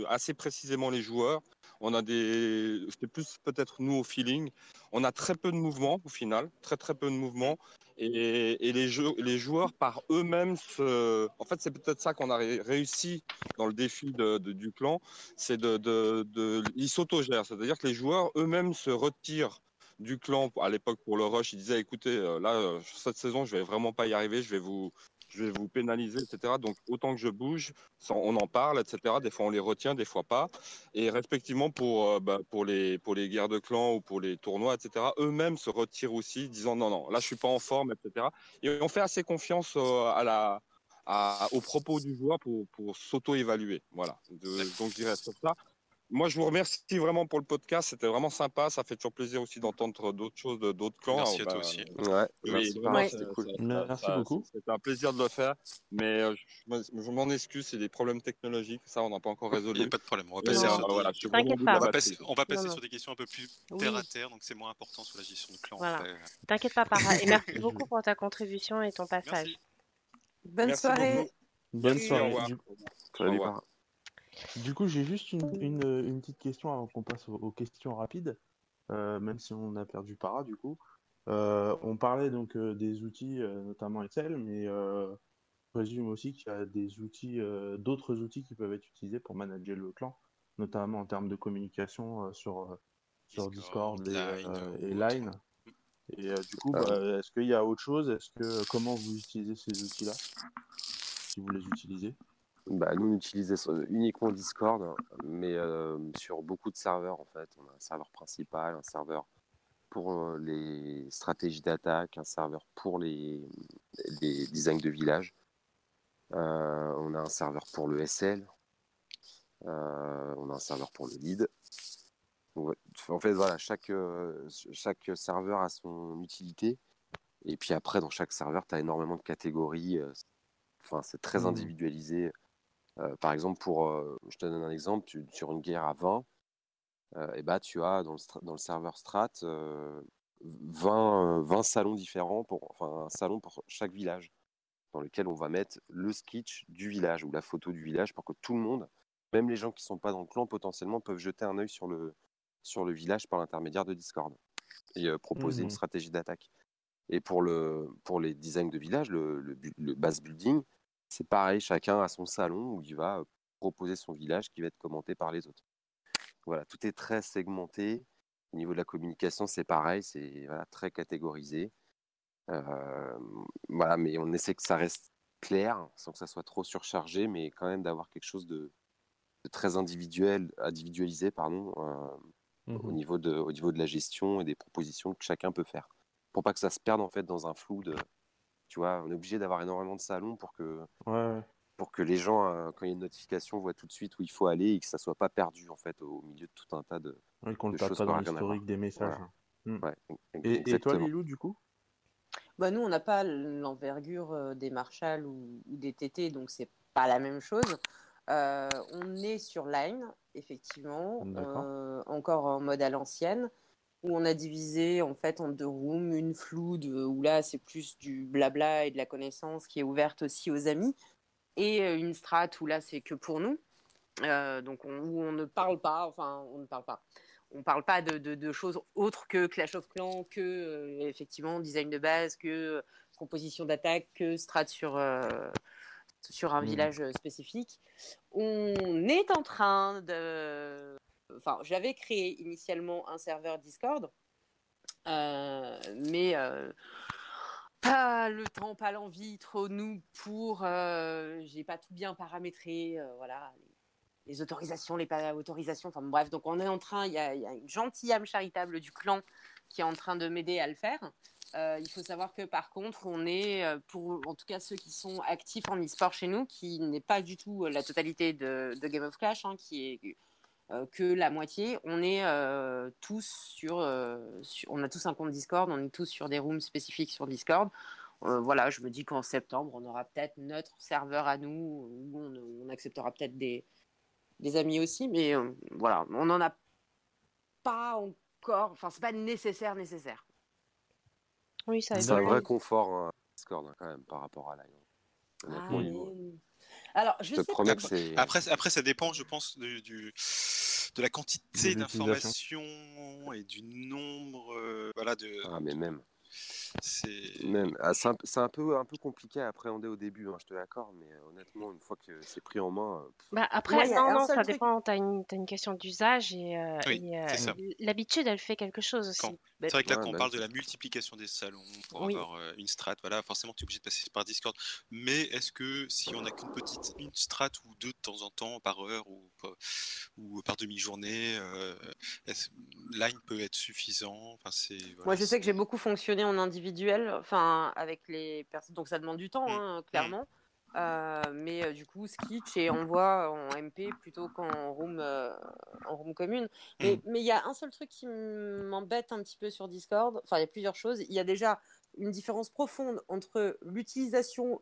assez précisément les joueurs. On a des, c'est plus peut-être nous au feeling. On a très peu de mouvements au final, très très peu de mouvements. Et, les, jeux, les joueurs par eux-mêmes, se... en fait, c'est peut-être ça qu'on a réussi dans le défi de, du clan, c'est de, de, ils s'autogèrent, c'est-à-dire que les joueurs eux-mêmes se retirent du clan à l'époque pour le rush, il disait écoutez, euh, là, cette saison, je vais vraiment pas y arriver, je vais vous, je vais vous pénaliser, etc. Donc, autant que je bouge, on en parle, etc. Des fois, on les retient, des fois pas. Et respectivement, pour, euh, bah, pour, les, pour les guerres de clans ou pour les tournois, etc., eux-mêmes se retirent aussi, disant non, non, là, je suis pas en forme, etc. Et on fait assez confiance euh, à la, aux propos du joueur pour, pour s'auto-évaluer. Voilà. Donc, je dirais ça. Moi, je vous remercie vraiment pour le podcast. C'était vraiment sympa. Ça fait toujours plaisir aussi d'entendre d'autres choses de d'autres clans. Merci à toi bah, aussi. Ouais, oui, merci, vraiment, ouais. cool. ça, merci ça, beaucoup. C'était un plaisir de le faire. Mais euh, je, m'en excuse, c'est des problèmes technologiques. Ça, on n'a pas encore résolu. Il n'y a pas de problème. On va passer, sur, voilà, des... T'inquiète pas. On va passer, on va passer non, sur des questions un peu plus terre à terre. Donc, c'est moins important sur la gestion de clan. Voilà. T'inquiète pas, Para. Et merci beaucoup pour ta contribution et ton passage. Merci. Bonne Merci soirée. beaucoup. Bonne soirée. Salut, Au revoir. Par- du coup, j'ai juste une, une, une petite question avant qu'on passe aux, aux questions rapides, euh, même si on a perdu Para, du coup. Euh, on parlait donc euh, des outils, euh, notamment Excel, mais euh, je présume aussi qu'il y a des outils, euh, d'autres outils qui peuvent être utilisés pour manager le clan, notamment en termes de communication euh, sur, sur Discord, Discord, et, Line euh, et autre. Line. Et euh, du coup, Ah bah, est-ce qu'il y a autre chose? Est-ce que comment vous utilisez ces outils-là, si vous les utilisez? Bah, nous, on utilisait uniquement Discord, mais euh, sur beaucoup de serveurs, en fait. On a un serveur principal, un serveur pour euh, les stratégies d'attaque, un serveur pour les, les designs de village. Euh, on a un serveur pour le SL. Euh, on a un serveur pour le lead. Donc, en fait, voilà, chaque, euh, chaque serveur a son utilité. Et puis après, dans chaque serveur, tu as énormément de catégories. euh, Enfin, c'est très Mhm. individualisé. Euh, par exemple, pour, euh, je te donne un exemple, tu- sur une guerre à 20, euh, et bah, tu as dans le, dans le serveur Strat euh, 20, euh, 20 salons différents, pour, enfin un salon pour chaque village, dans lequel on va mettre le sketch du village ou la photo du village pour que tout le monde, même les gens qui ne sont pas dans le clan, potentiellement peuvent jeter un œil sur le, sur le village par l'intermédiaire de Discord et euh, proposer une stratégie d'attaque. Et pour, le, pour les designs de village, le, le, le base building, c'est pareil, chacun a son salon où il va proposer son village qui va être commenté par les autres. Voilà, tout est très segmenté. Au niveau de la communication, c'est pareil, c'est voilà, très catégorisé. Euh, voilà, mais on essaie que ça reste clair, sans que ça soit trop surchargé, mais quand même d'avoir quelque chose de, de, très individuel, individualisé pardon, euh, mmh au, niveau de, au niveau de la gestion et des propositions que chacun peut faire. Pour pas que ça se perde en fait dans un flou de. Tu vois, on est obligé d'avoir énormément de salons pour que, ouais. pour que les gens, euh, quand il y a une notification, voient tout de suite où il faut aller et que ça soit pas perdu en fait au milieu de tout un tas de. Oui, qu'on de ne pas qu'on dans l'historique des messages. Voilà. Mm. Ouais, Et, et toi. Lilou, du coup? Bah, nous, on n'a pas l'envergure euh, des Marshall ou, ou des TT, donc c'est pas la même chose. Euh, on est sur Line, effectivement, euh, encore en mode à l'ancienne, où on a divisé en fait en deux rooms, une flood où là c'est plus du blabla et de la connaissance qui est ouverte aussi aux amis, et euh, une strat où là c'est que pour nous, Euh, donc on, où on ne parle pas, enfin on ne parle pas. On parle pas de, de- de choses autres que Clash of Clans, que euh, effectivement design de base, que euh, composition d'attaque, que strat sur, euh, sur un Mhm. village euh, spécifique. On est en train de. Enfin, j'avais créé initialement un serveur Discord, euh, mais euh, pas le temps, pas l'envie, trop nous pour. euh, J'ai pas tout bien paramétré, voilà. Les, autorisations, les pas autorisations, enfin bref. Donc on est en train, il y, a- une gentille âme charitable du clan qui est en train de m'aider à le faire. Il faut savoir que par contre, on est, pour en tout cas ceux qui sont actifs en e-sport chez nous, qui n'est pas du tout la totalité de, Game of Clash, hein, qui est que la moitié, on est euh, tous sur, euh, sur- on a tous un compte Discord, on est tous sur des rooms spécifiques sur Discord. Euh, voilà, je me dis qu'en septembre, on aura peut-être notre serveur à nous, où on, on acceptera peut-être des, des amis aussi, mais euh, voilà, on n'en a pas encore, enfin, c'est pas nécessaire, nécessaire. Oui, ça C'est un vrai confort hein, Discord hein, quand même par rapport à Line. Honnêtement, Ah, au mais- niveau- Alors, je je sais promets pas. que c'est. Après, après, ça dépend, je pense, du, du- de la quantité d'informations et du nombre. euh, voilà, de. Ah, mais même. C'est. Même, ah, c'est un, c'est un peu, un peu compliqué à appréhender au début, hein, je te l'accorde, mais euh, honnêtement, une fois que c'est pris en main, euh, Bah, après, non, non, ça truc- dépend. Tu as une, une question d'usage et, euh, Oui, euh, l'habitude, elle fait quelque chose aussi. Quand- C'est vrai que là, Ouais, quand on bah parle de la multiplication des salons pour Oui. avoir euh, une strat, voilà, forcément, tu es obligé de passer par Discord. Mais est-ce que si on n'a qu'une petite une strat ou deux de temps en temps, par heure ou, par- ou par demi-journée, euh, est-ce- Line peut être suffisant? Enfin, c'est, voilà, Moi, je c'est- sais que j'ai beaucoup fonctionné en individuel, enfin, avec les personnes. Donc, ça demande du temps, Mm. hein, clairement. Euh, mais euh, du coup, skitch et envoie en MP plutôt qu'en room, euh, en room commune. Mais mais il y a un seul truc qui m'embête un petit peu sur Discord. Enfin, il y a plusieurs choses. Il y a déjà une différence profonde entre l'utilisation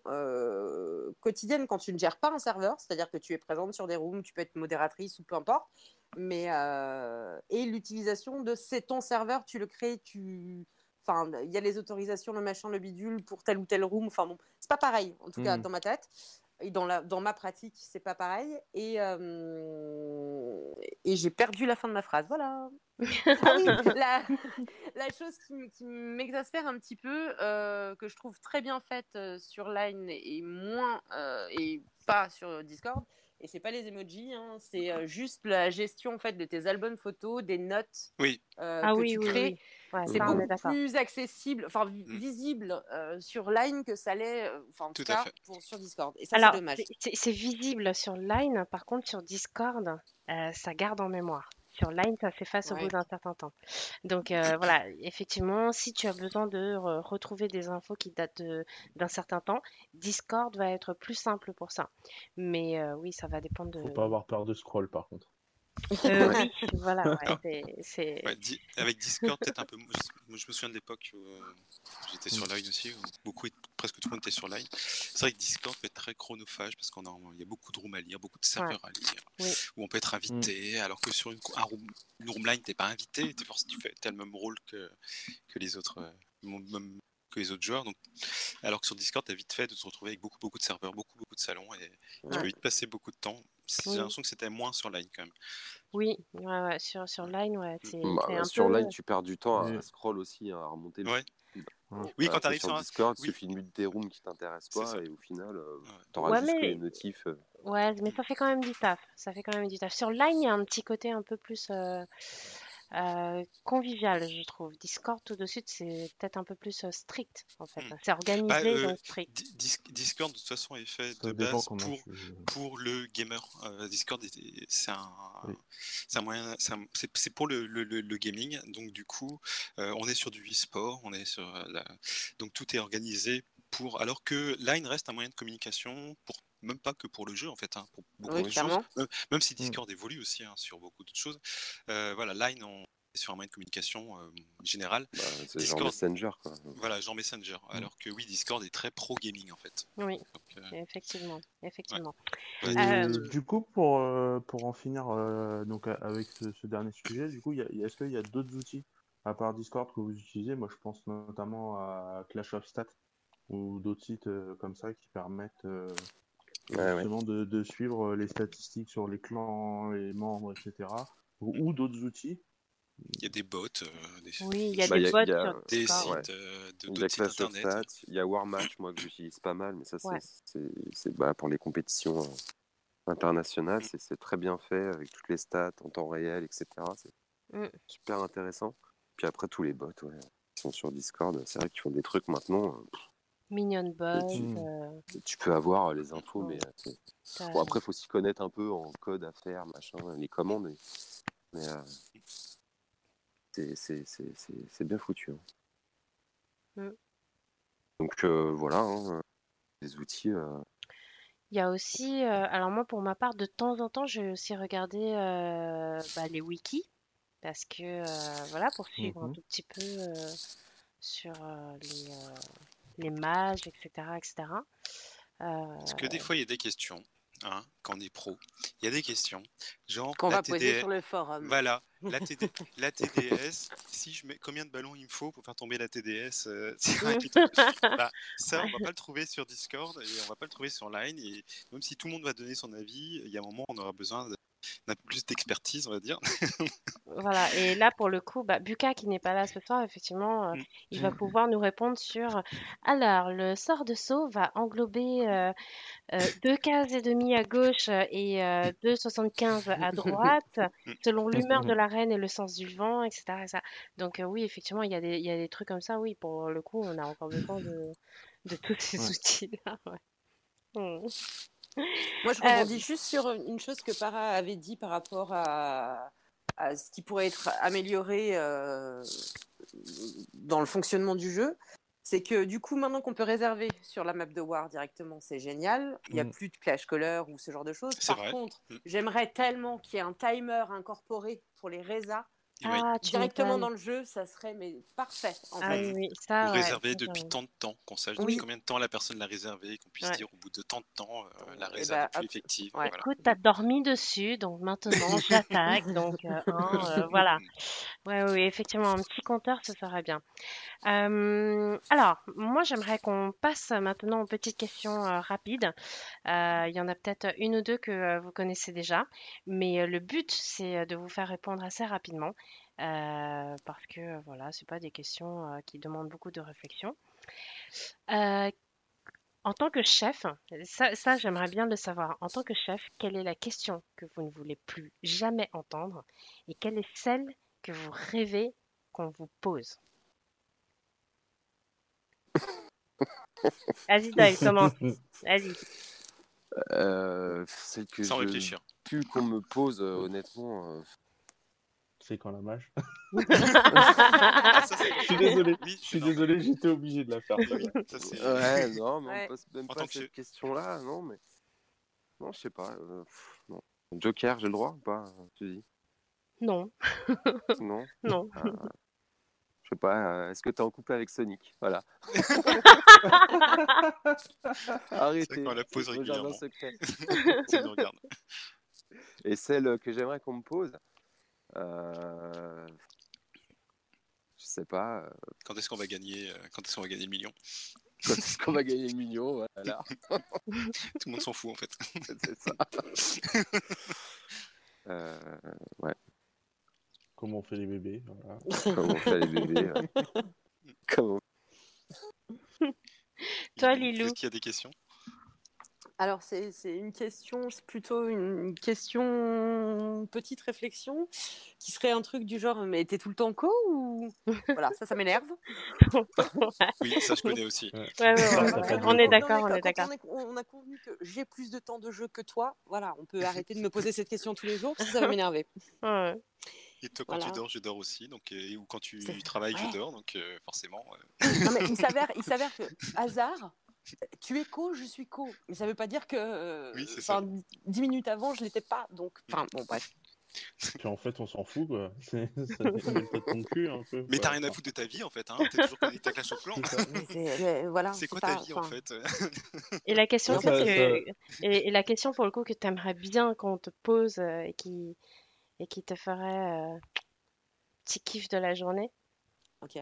quotidienne quand tu ne gères pas un serveur, c'est-à-dire que tu es présente sur des rooms, tu peux être modératrice ou peu importe, mais et l'utilisation de c'est ton serveur, tu le crées, tu Enfin, il y a les autorisations, le machin, le bidule pour tel ou tel room. Enfin bon, c'est pas pareil, en tout cas Mhm. dans ma tête. Et dans, la, dans ma pratique, c'est pas pareil. Et, euh, et j'ai perdu la fin de ma phrase. Voilà. ah oui, la, la chose qui, m'exaspère un petit peu, euh, que je trouve très bien faite euh, sur Line et moins euh, et pas sur Discord. Et c'est pas les emojis, hein, c'est euh, juste la gestion en fait de tes albums photos, des notes Oui. euh, Ah que oui, tu oui, crées. oui. Ouais, C'est beaucoup plus accessible, enfin vi- Mm. visible euh, sur Line que ça l'est, euh, enfin en tout, Tout à cas fait. pour, sur Discord. Et ça c'est dommage. c'est- visible sur Line, par contre, sur Discord, euh, ça garde en mémoire. Sur Line, ça s'efface au bout Ouais. d'un certain temps. Donc euh, voilà, effectivement, si tu as besoin de re- retrouver des infos qui datent d'un certain temps, Discord va être plus simple pour ça. Mais euh, oui, ça va dépendre de... Faut pas avoir peur de scroll, par contre. Euh, oui, voilà, ouais, c'est- c'est... Ouais, di- avec Discord, peut-être un peu. Je, je me souviens de l'époque où euh, j'étais sur Line aussi, où beaucoup, presque tout le monde était sur Line. C'est vrai que Discord peut être très chronophage parce qu'on a, il y a beaucoup de rooms à lire, beaucoup de serveurs à lire, Oui. où on peut être invité, alors que sur une, un room, une room line, t'es pas invité, t'es forcément, tu fais t'as le même rôle que, que les autres, euh, même que les autres joueurs. Donc, alors que sur Discord, t'as vite fait de te retrouver avec beaucoup, beaucoup de serveurs, beaucoup, beaucoup de salons, et tu Ouais. peux vite passer beaucoup de temps. J'ai Oui. l'impression que c'était moins sur Line quand même. Oui, ouais, ouais, sur, sur Line, ouais, Bah, un sur peu... Line, tu perds du temps à, à scroll aussi, à remonter le Ouais. Ouais. Oui, quand que t'arrives sur. Discord, il oui. suffit de mute des rooms qui t'intéressent pas et au final, euh, Ouais. t'auras Ouais, juste que mais... les notifs. euh. Ouais, mais ça fait quand même du taf. Ça fait quand même du taf. Sur Line, il y a un petit côté un peu plus euh, euh, convivial, je trouve. Discord, tout de suite, c'est peut-être un peu plus euh, strict, en fait. Hmm. C'est Bah, organisé, euh, donc strict. Di- Dis- Discord, de toute façon, est fait Ça de base pour, pour le gamer. Euh, Discord, est- c'est un, Oui. c'est un moyen, c'est pour le, le- le- le gaming. Donc, du coup, euh, on est sur du e-sport, on est sur la... Donc, tout est organisé pour. Alors que Line reste un moyen de communication pour même pas que pour le jeu en fait, hein, pour beaucoup Oui, de choses. même si Mm. Discord évolue aussi hein, sur beaucoup d'autres choses. Euh, voilà, Line on est sur un moyen de communication euh, général. Bah, c'est genre Discord, Messenger, quoi. voilà, genre Messenger. Mm. Alors que oui, Discord est très pro gaming en fait. Oui, Donc, euh, effectivement, effectivement. ouais, Euh, du coup, pour, euh, pour en finir euh, donc, avec ce, ce dernier sujet, du coup, y a- est-ce qu'il y a d'autres outils à part Discord que vous utilisez? Moi, je pense notamment à Clash of Stats ou d'autres sites euh, comme ça qui permettent euh, Ouais, ouais. justement de, de suivre les statistiques sur les clans, les membres, etc. Ou, ou d'autres outils. Il y a des bots, euh, des, Oui, il y a Bah, des a- bots il y a- des. Ouais. sites, euh, de- Il y a sites Clash of internet. Stats, il y a Warmatch, moi que j'utilise pas mal, mais ça c'est Ouais. bah, pour les compétitions euh, internationales, c'est c'est très bien fait avec toutes les stats en temps réel, etc. C'est Mm. super intéressant. Puis après tous les bots, ouais, qui sont sur Discord, c'est vrai qu'ils font des trucs maintenant. euh, Minion Bot, tu- euh, tu peux avoir les infos, Ouais. mais euh, bon, après faut s'y connaître un peu en code à faire, machin, les commandes, mais, mais, euh, c'est- bien foutu. hein. Mm. Donc euh, voilà, hein, des outils. euh, Il y a aussi, euh, alors moi pour ma part, de temps en temps, je vais aussi regarder euh, bah, les wikis parce que euh, voilà, pour suivre un tout petit peu euh, sur euh, les, euh, les mages, etc., etc. Euh, Parce que des fois, il y a des questions, hein, quand on est pro. Il y a des questions, genre Qu'on va poser sur le forum. Voilà, la, TD la TDS, si je mets combien de ballons il me faut pour faire tomber la TDS euh, Bah, Ça, on va pas le trouver sur Discord et on va pas le trouver sur Line. Et même si tout le monde va donner son avis, il y a un moment où on aura besoin de- d'un peu plus d'expertise, on va dire. Voilà, et là pour le coup, bah, Buka qui n'est pas là ce soir, effectivement, euh, Mm. il va pouvoir nous répondre sur alors le sort de saut va englober euh, euh, deux cases et demie à gauche et euh, 2,75 à droite, Mm. selon l'humeur de la reine et le sens du vent, etc. etc. Donc oui, effectivement, il y a des, il y a des trucs comme ça, oui, pour le coup, on a encore besoin de, de tous ces Ouais. outils-là. ouais. Mm. Moi, je Euh, rebondis juste sur une chose que Para avait dit par rapport à, à ce qui pourrait être amélioré euh, dans le fonctionnement du jeu. C'est que du coup, maintenant qu'on peut réserver sur la map de War directement, c'est génial. Il n'y a Mm. plus de clash caller ou ce genre de choses. Par vrai. contre, Mm. j'aimerais tellement qu'il y ait un timer incorporé pour les résas Ah, directement dans le jeu. Ça serait mais parfait. En Ah fait. oui, ou ouais, ça, depuis tant de temps, qu'on sache Oui. depuis combien de temps la personne l'a réservé, qu'on puisse Ouais. dire au bout de tant de temps, euh, la Eh réserve ben, est plus hop. effective. Ouais. Voilà. Écoute, t'as dormi dessus, donc maintenant j'attaque. Donc euh, hein, euh, voilà. Ouais, oui, effectivement, un petit compteur, ce serait bien. Euh, alors, moi, j'aimerais qu'on passe maintenant aux petites questions euh, rapides. Euh, il y en a peut-être une ou deux que euh, vous connaissez déjà, mais euh, le but, c'est de vous faire répondre assez rapidement, euh, parce que euh, voilà, c'est pas des questions euh, qui demandent beaucoup de réflexion. Euh, en tant que chef, ça, ça j'aimerais bien le savoir. En tant que chef, quelle est la question que vous ne voulez plus jamais entendre et quelle est celle que vous rêvez qu'on vous pose? Vas-y, Dave, commence. Vas-y. Euh, celle que Sans je réfléchir. plus qu'on me pose, euh, honnêtement. Euh, C'est quand la mage. Ah, ça, Je suis désolé. Oui, Je suis non, désolé, j'étais obligé de la faire. ça, Ouais, non, mais Ouais. on pose même En pas que cette question-là, non, mais. Non, je sais pas. euh, pff, non. Joker, j'ai le droit ou pas Tu dis? Non, Non? Non. Ah, Je sais pas, euh, est-ce que t'es en couple avec Sonic? Voilà. Arrêtez. qu'on la pose régulièrement. secret. Et celle que j'aimerais qu'on me pose, euh, je sais pas. euh, Quand est-ce qu'on va gagner euh, Quand est-ce qu'on va gagner le million? Quand est-ce qu'on va gagner le million Voilà, Tout le monde s'en fout en fait. c'est ça. Euh, ouais, Comment on fait les bébés voilà. comment on fait les bébés ouais. Comment Toi, Lilou Est-ce qu'il y a des questions? Alors, c'est c'est une question, c'est plutôt une question, une petite réflexion, qui serait un truc du genre, mais t'es tout le temps co ou... Voilà, ça, ça m'énerve. Oui, ça je connais aussi. Ouais. Ouais, ouais, Ça, ouais, ça ouais. fait On est d'accord, on est d'accord. on, a convenu que j'ai plus de temps de jeu que toi, voilà, on peut arrêter de me poser cette question tous les jours, parce que ça va m'énerver. Ouais. Et toi, quand Voilà. tu dors, je dors aussi. Donc, euh, ou quand tu travailles, ouais. je dors. Donc, euh, forcément. euh, Non, mais il s'avère, il s'avère que, hasard, tu es co, je suis co. Mais ça veut pas dire que, euh, Oui, c'est ça. dix minutes avant, je l'étais pas. Donc, enfin, bon, bref. Puis en fait, on s'en fout, quoi. C'est ça dépend de ton cul, un peu. Mais t'as rien à foutre de ta vie en fait. Hein T'es toujours connecté à Clash of Clans. c'est voilà. Quoi pas- ta vie en fait? Et la question, Ouais, ça- que, et, et la question pour le coup que tu aimerais bien qu'on te pose euh, et qui, et qui te ferait euh, petit kiff de la journée? Ok.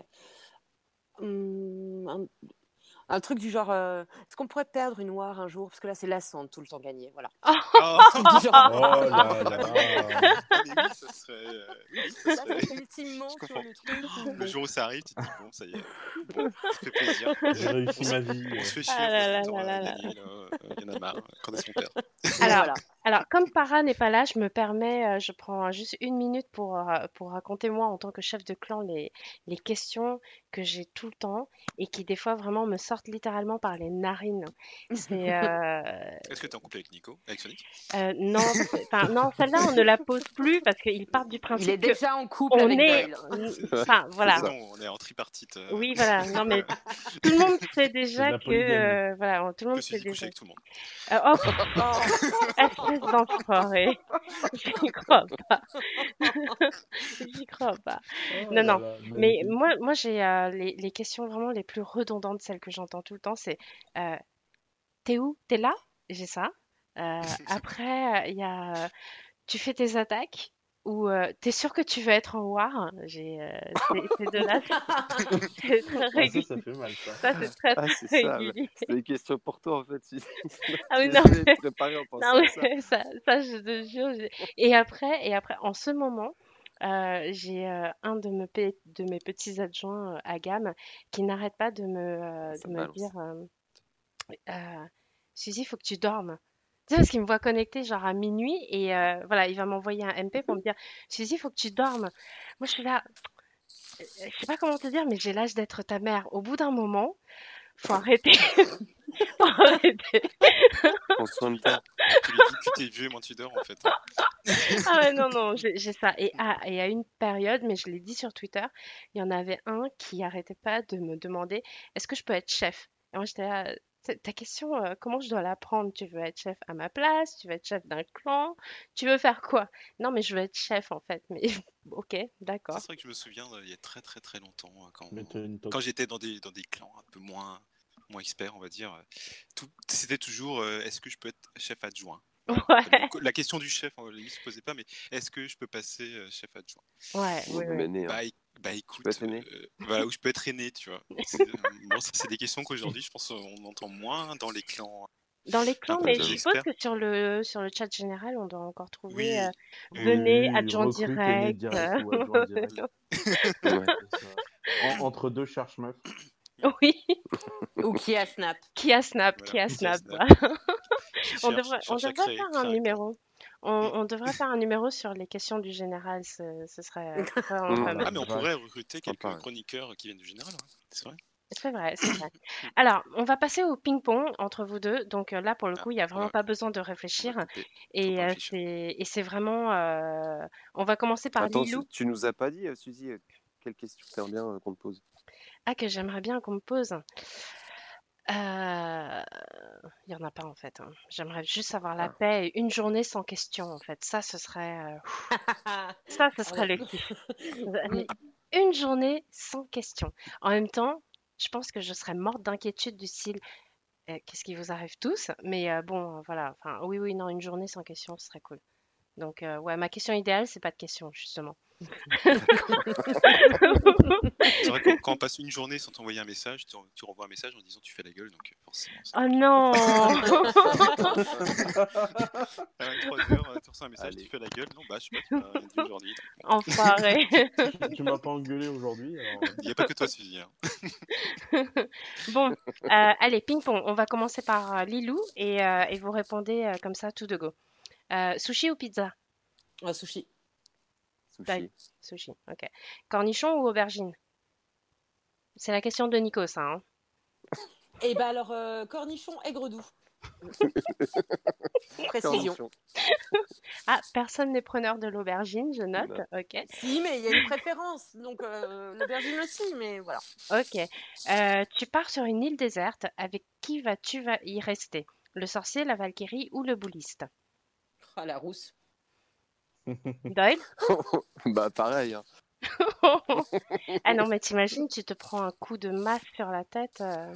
Hum, un, truc du genre, euh, est-ce qu'on pourrait perdre une War un jour? Parce que là, c'est lassant de tout le temps gagner. Voilà. Oh, genre. Oh là là mais oui, ça serait. euh, oui, ça ultimement sur le truc. Le jour où ça arrive, tu te dis bon, ça y est. Bon, ça fait plaisir. J'ai réussi ma vie. On euh. se fait chier. Ah là là là là. Euh, Il y en a marre. Quand est-ce qu'on perd? Alors, voilà. Alors, comme Para n'est pas là, je me permets, euh, je prends juste une minute pour, euh, pour raconter moi en tant que chef de clan les, les questions que j'ai tout le temps et qui des fois vraiment me sortent littéralement par les narines. C'est euh, Est-ce que t'es en couple avec Nico Avec Sonic? Euh, non, enfin non, celle-là on ne la pose plus parce qu'ils partent du Il est principe que déjà en couple on avec est, enfin voilà. Non, on est en tripartite. euh, Oui, voilà. Non, mais tout le monde sait déjà que euh, voilà, tout le Je monde suis sait déjà. avec tout le monde. Euh, oh, d'enfoiré. J'y crois pas. J'y crois pas. Oh Non, non. là, Mais moi, moi j'ai euh, les, les questions vraiment les plus redondantes, celles que j'entends tout le temps, c'est euh, t'es où? T'es là? J'ai ça. Euh, après, il y a tu fais tes attaques ou euh, t'es sûr que tu veux être en war? J'ai euh, ces, deux-là, c'est très Ah, ça, régulier. ça fait mal, ça. Ça, c'est très, Ah, très ça. régulier. C'est des questions pour toi, en fait. Ah oui, non, préparées en pensant Non, ça. mais ça, ça, je te jure. Et après, et après, en ce moment, euh, j'ai euh, un de, me pe- de mes petits adjoints euh, à gamme qui n'arrête pas de me, euh, Ça de me balance. dire euh, euh, Suzy, il faut que tu dormes. Tu sais, parce qu'il me voit connecter genre à minuit et euh, voilà, il va m'envoyer un MP pour me dire Suzy, il faut que tu dormes. Moi, je suis là, euh, je sais pas comment te dire, mais j'ai l'âge d'être ta mère. Au bout d'un moment, faut arrêter. Faut arrêter. De toi. Tu lui dis plus t'es vieux, moins tu dors en fait. Ah ouais, non, non, j'ai j'ai ça. Et à, et à une période, mais je l'ai dit sur Twitter, il y en avait un qui arrêtait pas de me demander est-ce que je peux être chef? Et moi, j'étais là, Ta question, euh, comment je dois la prendre? Tu veux être chef à ma place? Tu veux être chef d'un clan? Tu veux faire quoi? Non, mais je veux être chef en fait. Mais ok, d'accord. C'est vrai que je me souviens euh, il y a très très très longtemps euh, quand, Mais t'as une quand j'étais dans des, dans des clans un peu moins, moins experts, on va dire. euh, Tout, c'était toujours euh, est-ce que je peux être chef adjoint? Ouais, La question du chef, on ne se posait pas, mais est-ce que je peux passer euh, chef adjoint? Ouais, Ou oui, oui. mener, hein. Bah, bah écoute, euh, voilà, où je peux être aîné, tu vois. C'est euh, bon, c'est des questions qu'aujourd'hui, je pense, on entend moins dans les clans. Dans les clans, mais je suppose que sur le, sur le chat général, on doit encore trouver Oui, euh, venez, Oui, adjoint direct. direct ou adjoint direct. Ouais. C'est ça. En- entre deux cherche meufs. Oui, Ou qui a Snap. qui a Snap, Voilà, qui a qui a Snap. On devrait, on faire un numéro. On, Mm. on devrait faire un numéro sur les questions du général. Ce, ce serait, ce serait vraiment pas mal. Ah, mais on pourrait recruter quelques chroniqueurs qui viennent du général, ouais. c'est vrai. C'est vrai, c'est vrai. Alors, on va passer au ping-pong entre vous deux. Donc euh, là, pour le Ah, coup, il n'y a vraiment pas besoin de réfléchir. Et euh, et c'est vraiment. euh, On va commencer par Attends, Lilou. tu, tu nous as pas dit, Suzy, quelle question t'aimerais bien qu'on te pose? Ah, que j'aimerais bien qu'on me pose. Euh, Il y en a pas en fait. hein. J'aimerais juste avoir la Ah. paix et une journée sans question en fait. Ça, ce serait. euh, Ça, ce serait le kiff. Une journée sans question. En même temps, je pense que je serais morte d'inquiétude du style euh, qu'est-ce qui vous arrive tous? Mais euh, bon, euh, voilà. Enfin, oui, oui, non, une journée sans question, ce serait cool. Donc, euh, ouais, ma question idéale, c'est pas de question, justement. C'est vrai que quand on passe une journée sans t'envoyer un message, tu, tu renvoies un message en disant tu fais la gueule, donc euh, forcément. Oh non À 23h, tu reçois un message, Allez. tu fais la gueule. Non, bah, je sais pas, tu m'as dit aujourd'hui. Enfoiré Tu m'as pas engueulé aujourd'hui. alors- Il n'y a pas que toi, Suzy. hein. Bon, euh, allez, ping-pong. On va commencer par euh, Lilou et, euh, et vous répondez euh, comme ça, tout de go. Euh, sushi ou pizza? Ah, sushi. Sushi. Sushi, ok. Cornichon ou aubergine? C'est la question de Nico, ça. Hein Et ben alors, euh, cornichon aigre doux. Précision. Ah, personne n'est preneur de l'aubergine, je note. Non. Ok, Si, mais il y a une préférence. Donc, euh, l'aubergine aussi, mais voilà. ok. Euh, tu pars sur une île déserte. Avec qui vas-tu va y rester? Le sorcier, la valkyrie ou le bouliste? Ah, la rousse. Doyle bah pareil. hein. Ah non, mais t'imagines, tu te prends un coup de masse sur la tête. euh.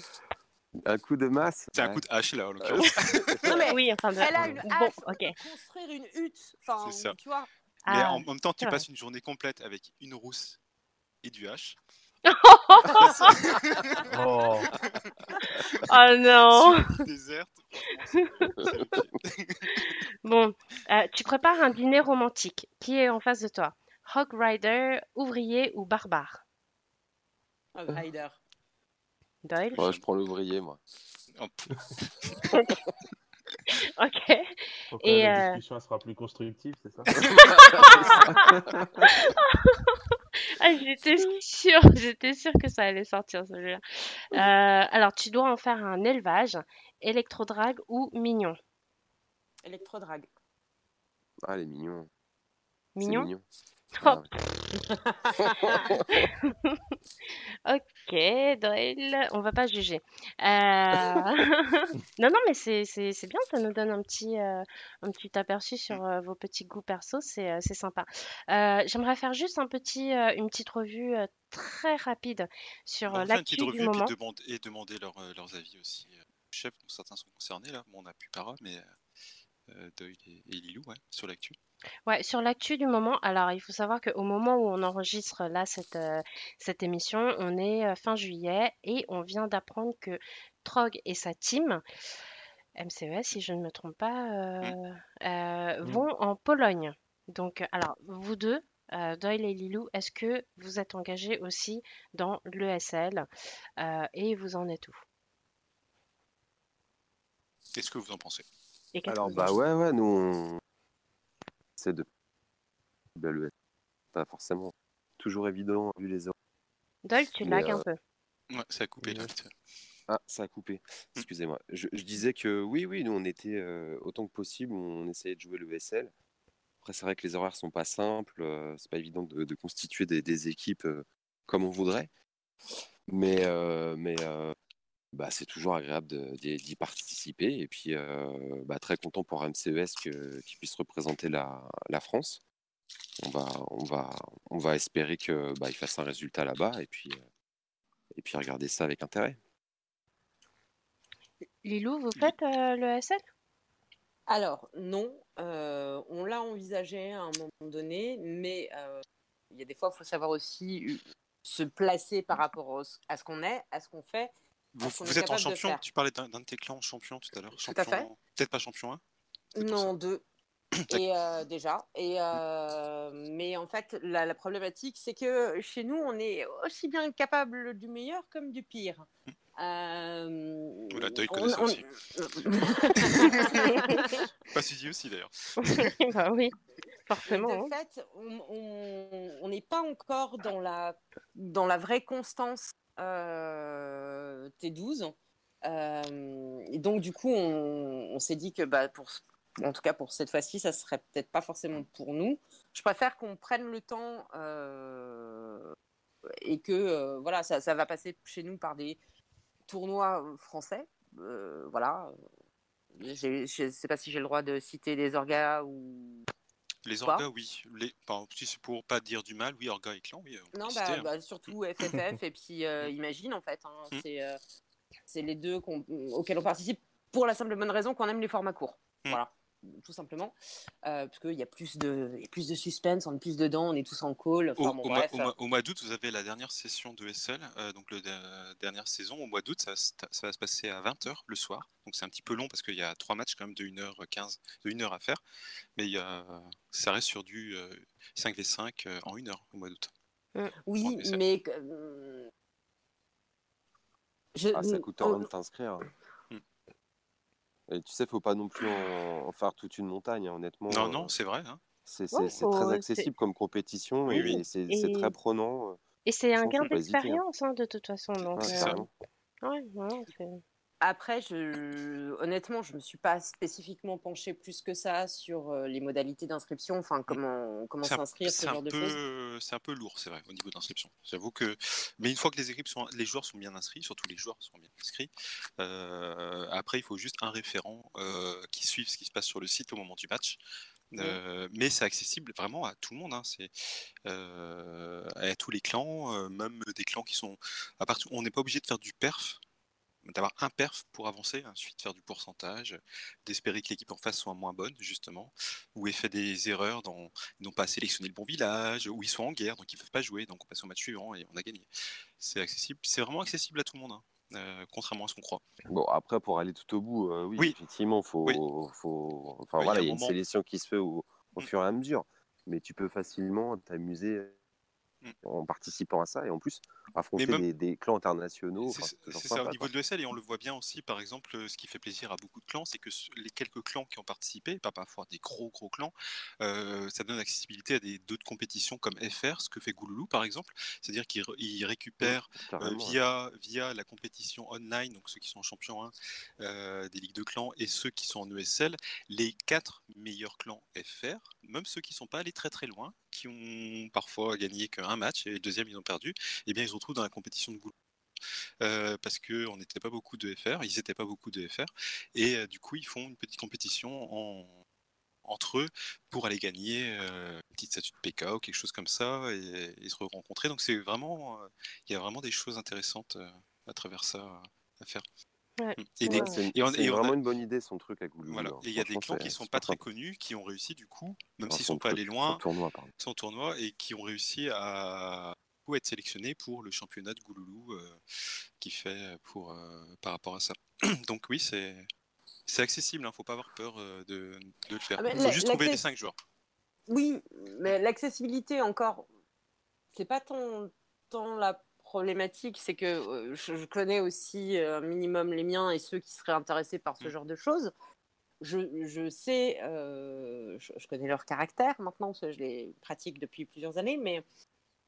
Un coup de masse? C'est un ouais. coup de hache, là, en l'occurrence. Non, mais Oui, enfin, de... elle a une bon, hache ok. pour construire une hutte. Enfin, C'est ça. tu vois. Mais Ah, en même temps, tu c'est passes une journée complète avec une rousse et du hache. Oh, Oh non. Bon, euh, tu prépares un dîner romantique. Qui est en face de toi? Hog Rider, ouvrier ou barbare? Un rider. Doyle? Ouais, je prends l'ouvrier, moi. Ok. Et, la euh, discussion sera plus constructive, c'est ça? Ah, j'étais sûre, j'étais sûre que ça allait sortir celui-là. Euh, alors, tu dois en faire un élevage, électrodrague ou mignon? Électrodrague. Ah, les mignons. Mignon? mignon. Oh, Ah. Ok, Doyle, on va pas juger. Euh, Non, non, mais c'est c'est- c'est bien, ça nous donne un petit, euh, un petit aperçu sur euh, vos petits goûts perso, c'est c'est sympa. Euh, J'aimerais faire juste un petit, euh, une petite revue euh, très rapide sur petite l'actu du revue moment. demande- et demander leur, euh, leurs avis aussi. euh, Chef, dont certains sont concernés, là. Bon, on n'a plus Para, mais Doyle et, et Lilou, ouais, sur l'actu. Ouais, sur l'actu du moment, alors il faut savoir qu'au moment où on enregistre là cette, euh, cette émission, on est euh, fin juillet et on vient d'apprendre que Trog et sa team, MCES si je ne me trompe pas, euh, euh, Mm. vont en Pologne. Donc, alors, vous deux, Doyle et Lilou, est-ce que vous êtes engagés aussi dans l'ESL et vous en êtes où? Qu'est-ce que vous en pensez? Et Alors, bah ouais, ouais, nous, on... c'est de. Bah, le- Pas forcément toujours évident vu les heures. Doyle, tu Mais, lagues euh, un peu. Ouais, ça a coupé, là. Ah, ça a coupé. Excusez-moi. Je, je disais que oui, oui, nous, on était euh, autant que possible, on essayait de jouer le VSL. Après, c'est vrai que les horaires sont pas simples, euh, c'est pas évident de, de constituer des, des équipes euh, comme on voudrait. Mais, euh, mais euh, bah, c'est toujours agréable d'y participer. Et puis, euh, bah, très content pour MCES que- qu'il puisse représenter la, la France. On va, on va, on va espérer que bah, il fasse un résultat là-bas et puis, et puis regarder ça avec intérêt. Lilou, vous faites euh, l'ESL? Alors, non, euh, on l'a envisagé à un moment donné, mais euh, il y a des fois, il faut savoir aussi se placer par rapport au- à ce qu'on est, à ce qu'on fait. Vous, vous êtes en champion, tu parlais d'un de tes clans champion tout à l'heure. Tout à fait. champion- Peut-être pas champion 1 C'est pour Non, deux. Et euh, déjà. Et, euh, mais en fait, la, la problématique, c'est que chez nous, on est aussi bien capable du meilleur comme du pire. Euh, Oula, Doyle on- connaît ça on- aussi. Pas Suzy aussi d'ailleurs. Bah oui, forcément. hein. De fait, on- on on n'est pas encore dans la, dans la vraie constance euh, T12. Euh, et donc, du coup, on, s'est dit que, bah, en tout cas pour cette fois-ci, ça serait peut-être pas forcément pour nous. Je préfère qu'on prenne le temps euh, et que voilà, ça, va passer chez nous par des tournois français. Voilà. Je ne sais pas si j'ai le droit de citer des orgas ou Les orgas, oui. Les... Enfin, si c'est pour pas dire du mal, oui, orgas et clan, oui. peut Non, bah, citer, hein. bah, surtout FFF et puis euh, Imagine en fait. hein. Mm. C'est euh, c'est les deux auxquels on participe pour la simple bonne raison qu'on aime les formats courts. Mm. Voilà. Tout simplement, euh, parce qu'il y a plus de, il y a plus de suspense, on est plus dedans, on est tous en call. Au, Enfin, bon, au mois- bref. au mois- au mois d'août, vous avez la dernière session de SL, euh, donc la dernière saison. Au mois d'août, ça, va se passer à 20h le soir. Donc c'est un petit peu long parce qu'il y a trois matchs quand même de 1h15, de 1h à faire. Mais ça reste sur du euh, 5v5 euh, en 1 heure au mois d'août. Oui, en essai. mais euh, je, Ah, ça coûte rien de t'inscrire. Et tu sais, faut pas non plus en, en faire toute une montagne, hein, honnêtement. Non, euh, non, c'est vrai. hein. C'est Ouais, très accessible comme compétition Oui, et c'est c'est et- très prenant. euh, Et c'est un gain hein. d'expérience hein, de toute façon. Donc, ouais, euh, ouais, Après, je, honnêtement, je me suis pas spécifiquement penchée plus que ça sur euh, les modalités d'inscription, enfin comment comment s'inscrire, ce genre de choses. c'est un peu lourd, c'est vrai, au niveau d'inscription. J'avoue que, mais une fois que les équipes sont, les joueurs sont bien inscrits, surtout les joueurs sont bien inscrits. euh, après, il faut juste un référent euh, qui suive ce qui se passe sur le site au moment du match. Euh, mais c'est accessible vraiment à tout le monde. hein. C'est euh, à tous les clans, euh, même des clans qui sont. À part, on n'est pas obligé de faire du perf, d'avoir un perf pour avancer, ensuite faire du pourcentage, d'espérer que l'équipe en face soit moins bonne justement, ou ait fait des erreurs dans ils n'ont pas sélectionné le bon village, ou ils sont en guerre, donc ils ne peuvent pas jouer, donc on passe au match suivant et on a gagné. C'est accessible, c'est vraiment accessible à tout le monde, hein, euh, contrairement à ce qu'on croit. Bon, après, pour aller tout au bout, euh, oui, Oui. effectivement, faut, Oui. faut... Enfin, Oui, il y a voilà, il y a une moment- sélection qui se fait au, au Mm. fur et à mesure. Mais tu peux facilement t'amuser. En participant à ça et en plus affronter même- des, des clans internationaux. C'est Enfin, ça au niveau de l'ESL et on le voit bien aussi, par exemple, euh, ce qui fait plaisir à beaucoup de clans, c'est que les quelques clans qui ont participé, pas parfois des gros gros clans, euh, ça donne accessibilité à des d'autres compétitions comme FR, ce que fait Gouloulou par exemple, c'est-à-dire qu'ils re- ils récupèrent euh, Carrément, ouais. via, via la compétition online, donc ceux qui sont champions 1 euh, des ligues de clans et ceux qui sont en ESL, les quatre meilleurs clans FR, même ceux qui ne sont pas allés très très loin, qui ont parfois gagné qu'un match et le deuxième ils ont perdu, eh bien ils se retrouvent dans la compétition de Gouloulou. Euh, parce qu'on n'était pas beaucoup de FR, ils n'étaient pas beaucoup de FR, et euh, du coup ils font une petite compétition en, entre eux pour aller gagner euh, une petite statue de PK ou quelque chose comme ça et, se rencontrer. Donc c'est vraiment, il y a vraiment des choses intéressantes à travers ça à faire. Ouais. Et, des- Ouais. C'est et on- c'est et on a- vraiment une bonne idée son truc à voilà. hein. Et il y a des clans qui sont pas très connus, qui ont réussi du coup, même Enfin, s'ils son sont pas allés son loin, tournoi, son tournoi et qui ont réussi à coup, être sélectionnés pour le championnat de Gouloulou euh, qui fait pour euh, par rapport à ça. Donc oui, c'est c'est accessible, hein, faut pas avoir peur euh, de, de le faire. Ah, Il faut la- juste trouver les l'access- 5 joueurs. Oui, mais l'accessibilité encore, c'est pas tant, tant la problématique, c'est que je, connais aussi un minimum les miens et ceux qui seraient intéressés par ce Mm. genre de choses. Je, je sais, euh, je, je connais leur caractère maintenant, parce que je les pratique depuis plusieurs années, mais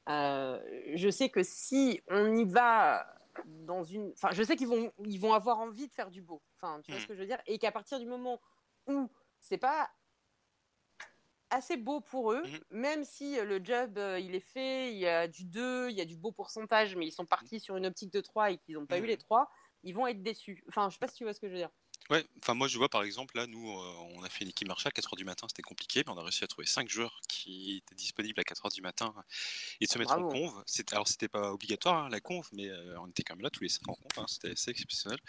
euh, je sais que si on y va dans une, enfin, je sais qu'ils vont, ils vont avoir envie de faire du beau. Enfin, tu vois ce que je veux dire, et qu'à partir du moment où c'est pas assez beau pour eux, Mhm. même si euh, le job euh, il est fait, il y a du 2, il y a du beau pourcentage, mais ils sont partis sur une optique de 3 et qu'ils n'ont pas eu Mhm. les 3, ils vont être déçus. Enfin, je sais pas si tu vois ce que je veux dire. Ouais, enfin moi je vois par exemple là nous euh, on a fait une équipe marché à 4h du matin, c'était compliqué, mais on a réussi à trouver 5 joueurs qui étaient disponibles à 4h du matin et de se mettre en conve. Alors c'était pas obligatoire hein, la conve, mais euh, on était quand même là tous les 5 en conve, hein, c'était assez exceptionnel.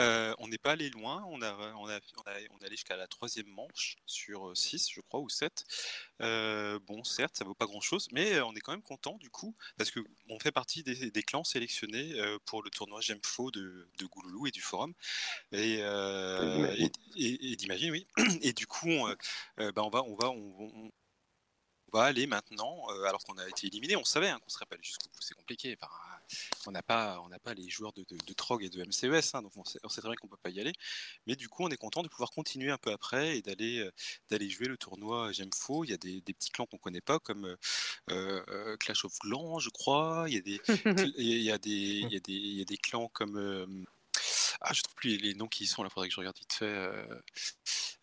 Euh, on n'est pas allé loin, on a, on a, on a, on allé jusqu'à la troisième manche sur 6 je crois ou 7. Euh, bon certes ça vaut pas grand chose, mais on est quand même content du coup parce que on fait partie des, des clans sélectionnés pour le tournoi Gemfo de, de Gouloulou et du forum. Et. Et, et- et d'Imagine, oui. Et du coup, on, euh, euh, bah, on va, on va, on, on- on va aller maintenant, euh, alors qu'on a été éliminé, on savait hein, qu'on serait pas allé jusqu'au bout, c'est compliqué. Enfin, on n'a pas, on n'a pas les joueurs de, de, de Trog et de MCES, hein, donc on sait, on sait très bien qu'on peut pas y aller. Mais du coup, on est content de pouvoir continuer un peu après et d'aller, euh, d'aller jouer le tournoi Gemfo. Il y a des, des petits clans qu'on connaît pas, comme euh, euh, Clash of Clans, je crois. Il y a des, il y a des, il y a des, il y a des clans comme euh, ah, je trouve plus les, noms qui y sont là, faudrait que je regarde vite fait. euh,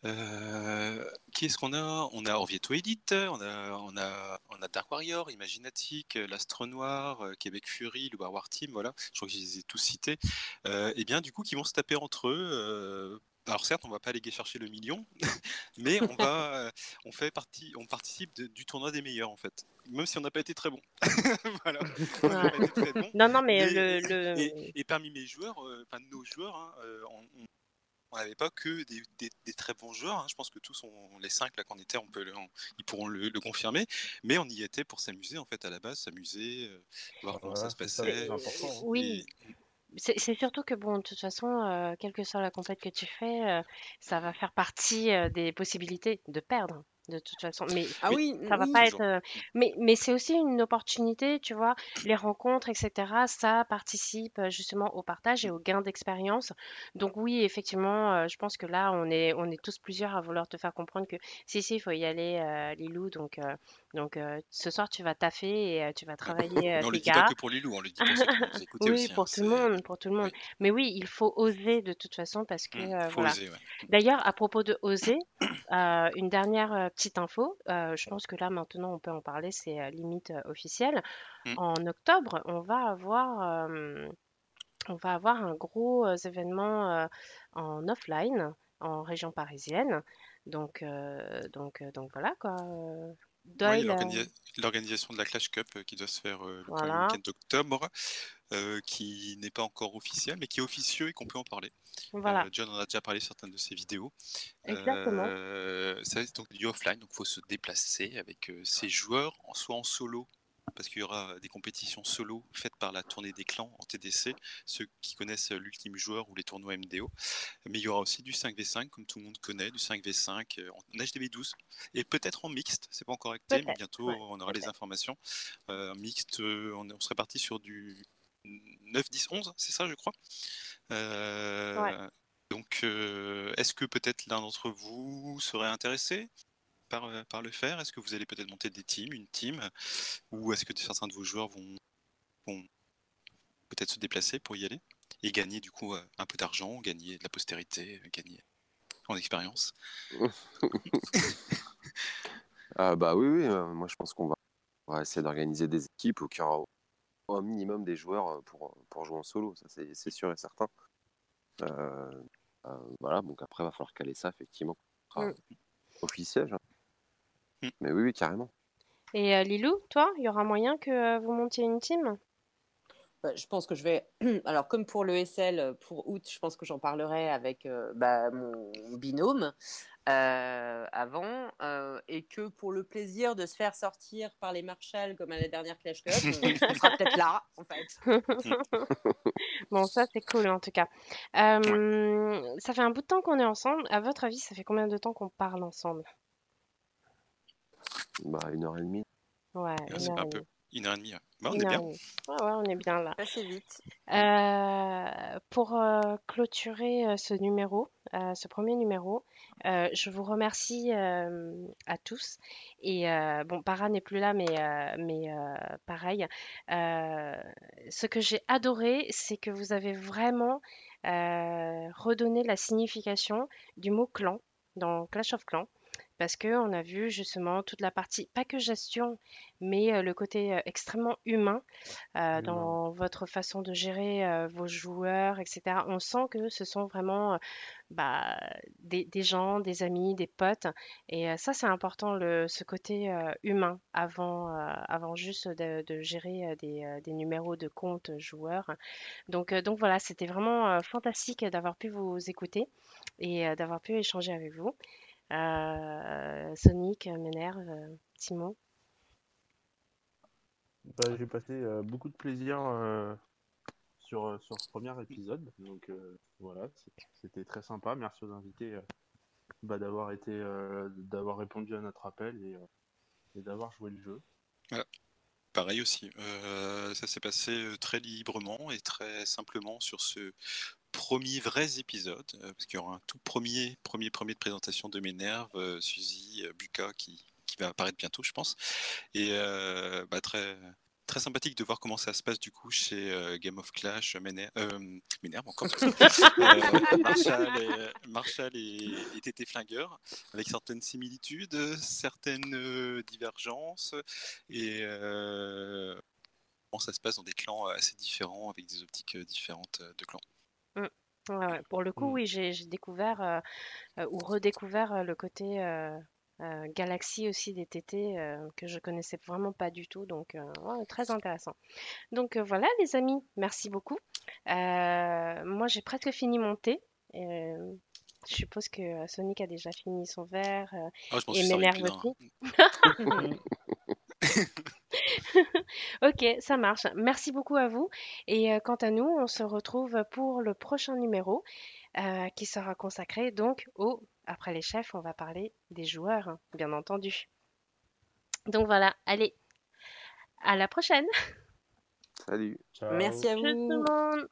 euh, qui est-ce qu'on a? On a Orvieto Elite, on a, on a, on a Dark Warrior, Imaginatic, l'Astre Noir, euh, Québec Fury, le War Team, voilà. Je crois que je les ai tous cités. Et bien, du coup, qui vont se taper entre eux. Alors certes, on va pas aller chercher le million, mais on va, euh, on fait partie, on participe de- du tournoi des meilleurs en fait, même si on n'a pas été très bon. voilà, on n'a pas été très bon. Non, non, mais, Mais- le, le- Et, et parmi mes joueurs, euh, enfin nos joueurs, hein, euh, on, n'avait pas que des, des- des très bons joueurs. hein. Je pense que tous, on- les cinq là qu'on était, on peut, le- on- ils pourront le, le confirmer. Mais on y était pour s'amuser en fait à la base, s'amuser, euh, voir comment Voilà, ça se ça passait. important. hein. Oui, Et- c'est c'est surtout que bon, de toute façon, euh, quelle que soit la compète que tu fais, euh, ça va faire partie euh, des possibilités de perdre, de toute façon. Mais Ah Oui, oui, ça va oui. pas être. toujours. Mais, mais c'est aussi une opportunité, tu vois, les rencontres, etc. Ça participe justement au partage et au gain d'expérience. Donc oui, effectivement, je pense que là, on est, on est tous plusieurs à vouloir te faire comprendre que si, si, il faut y aller, Lilou. Donc, donc euh, ce soir, tu vas taffer et euh, tu vas travailler euh, on le dit pas que pour Lilou, on le dit pour ceux qui vont nous écouter Oui, aussi. hein. pour tout le monde, pour tout le monde. oui, Mais oui, il faut oser de toute façon parce que euh, faut voilà. oser. Ouais. D'ailleurs, à propos de oser, une dernière petite info. je pense que là maintenant on peut en parler, c'est limite euh, officiel. Hmm. En octobre, on va avoir, on va avoir un gros événement en offline en région parisienne. Donc, donc, donc voilà quoi. Doyle, euh, l'organi- l'organisation de la Clash Cup euh, qui doit se faire euh, le voilà, week-end d'octobre, euh, qui n'est pas encore officiel, mais qui est officieux et qu'on peut en parler. voilà, Euh, John en a déjà parlé certaines de ses vidéos. exactement. Euh, ça c'est donc du offline, donc il faut se déplacer avec ses joueurs, soit en solo, parce qu'il y aura des compétitions solo faites par la tournée des clans en TDC, ceux qui connaissent l'ultime joueur ou les tournois MDO. Mais il y aura aussi du 5v5, comme tout le monde connaît, du 5v5 euh, en HDV12, et peut-être en mixte, c'est pas encore acté, mais bientôt ouais, on aura les informations. Euh, mixte, euh, on, on serait parti sur du 9, 10, 11, c'est ça je crois. Ouais. Donc, euh, est-ce que peut-être l'un d'entre vous serait intéressé? Par, euh, par le faire? Est-ce que vous allez peut-être monter des teams, une team? Ou est-ce que certains de vos joueurs vont, vont peut-être se déplacer pour y aller et gagner du coup euh, un peu d'argent, gagner de la postérité, gagner en expérience? Ah bah oui, oui, euh, moi je pense qu'on va, on va essayer d'organiser des équipes où il y aura au- un minimum des joueurs pour, pour jouer en solo, ça c'est c'est sûr et certain. Euh, euh, voilà, donc après, il va falloir caler ça, effectivement. Mm. officiel. hein. Mm. Mais oui, oui, carrément. Et euh, Lilou, toi, il y aura moyen que euh, vous montiez une team? Bah, je pense que je vais. Alors, comme pour le SL, pour août, je pense que j'en parlerai avec euh, bah, mon binôme euh, avant. euh, et que pour le plaisir de se faire sortir par les marshals comme à la dernière Clash Cup, on, on sera peut-être là, en fait. Bon, ça c'est cool en tout cas. Euh, ça fait un bout de temps qu'on est ensemble. À votre avis, ça fait combien de temps qu'on parle ensemble? Bah, une heure et demie. Ouais, Ah, une heure un peu. Une heure et demie. Bah, on Une est bien. demie. Ouais, ouais, on est bien là. Assez vite. Euh, pour euh, clôturer euh, ce numéro, euh, ce premier numéro, euh, je vous remercie euh, à tous. Et euh, bon, Para n'est plus là, mais, euh, mais euh, pareil. Euh, ce que j'ai adoré, c'est que vous avez vraiment euh, redonné la signification du mot clan dans Clash of Clans. Parce que on a vu justement toute la partie, pas que gestion, mais euh, le côté euh, extrêmement humain euh, dans votre façon de gérer vos joueurs, etc. On sent que ce sont vraiment bah, des, des gens, des amis, des potes. Et ça, c'est important, le, ce côté humain avant, avant juste de, de gérer des, des numéros de compte joueurs. Donc, donc voilà, c'était vraiment fantastique d'avoir pu vous écouter et d'avoir pu échanger avec vous. Euh, Sonic euh, m'énerve, euh, Simon. Bah, j'ai passé euh, beaucoup de plaisir euh, sur, sur ce premier épisode. Donc euh, voilà, c'était très sympa. Merci aux invités euh, bah, d'avoir été euh, d'avoir répondu à notre appel et, euh, et d'avoir joué le jeu. Pareil aussi. Euh, ça s'est passé très librement et très simplement sur ce premier vrai épisode, euh, parce qu'il y aura un tout premier, premier, premier de présentation de Ménerve, euh, Suzy, euh, Buka qui, qui va apparaître bientôt, je pense. Et bah, très, très sympathique de voir comment ça se passe du coup chez euh, Game of Clash, Ménerve, euh, encore, euh, Marshall, et, Marshall et, et TT Flingueur, avec certaines similitudes, certaines divergences, et comment ça se passe dans des clans assez différents, avec des optiques différentes de clans. Ouais, ouais. Pour le coup, Mm. oui, j'ai j'ai découvert euh, euh, ou redécouvert euh, le côté euh, euh, galaxie aussi des TT euh, que je connaissais vraiment pas du tout, donc euh, ouais, très intéressant. Donc euh, voilà, les amis, merci beaucoup. Euh, moi, j'ai presque fini mon thé. Euh, Je suppose que euh, Sonic a déjà fini son verre euh, Ah, je m'en et suis servi m'énerve aussi. Ok, ça marche. Merci beaucoup à vous. Et euh, quant à nous, on se retrouve pour le prochain numéro euh, qui sera consacré donc au... Après les chefs, on va parler des joueurs, hein, bien entendu. Donc voilà, allez, à la prochaine. Salut. Ciao. Merci à Tchuss tout vous. le monde.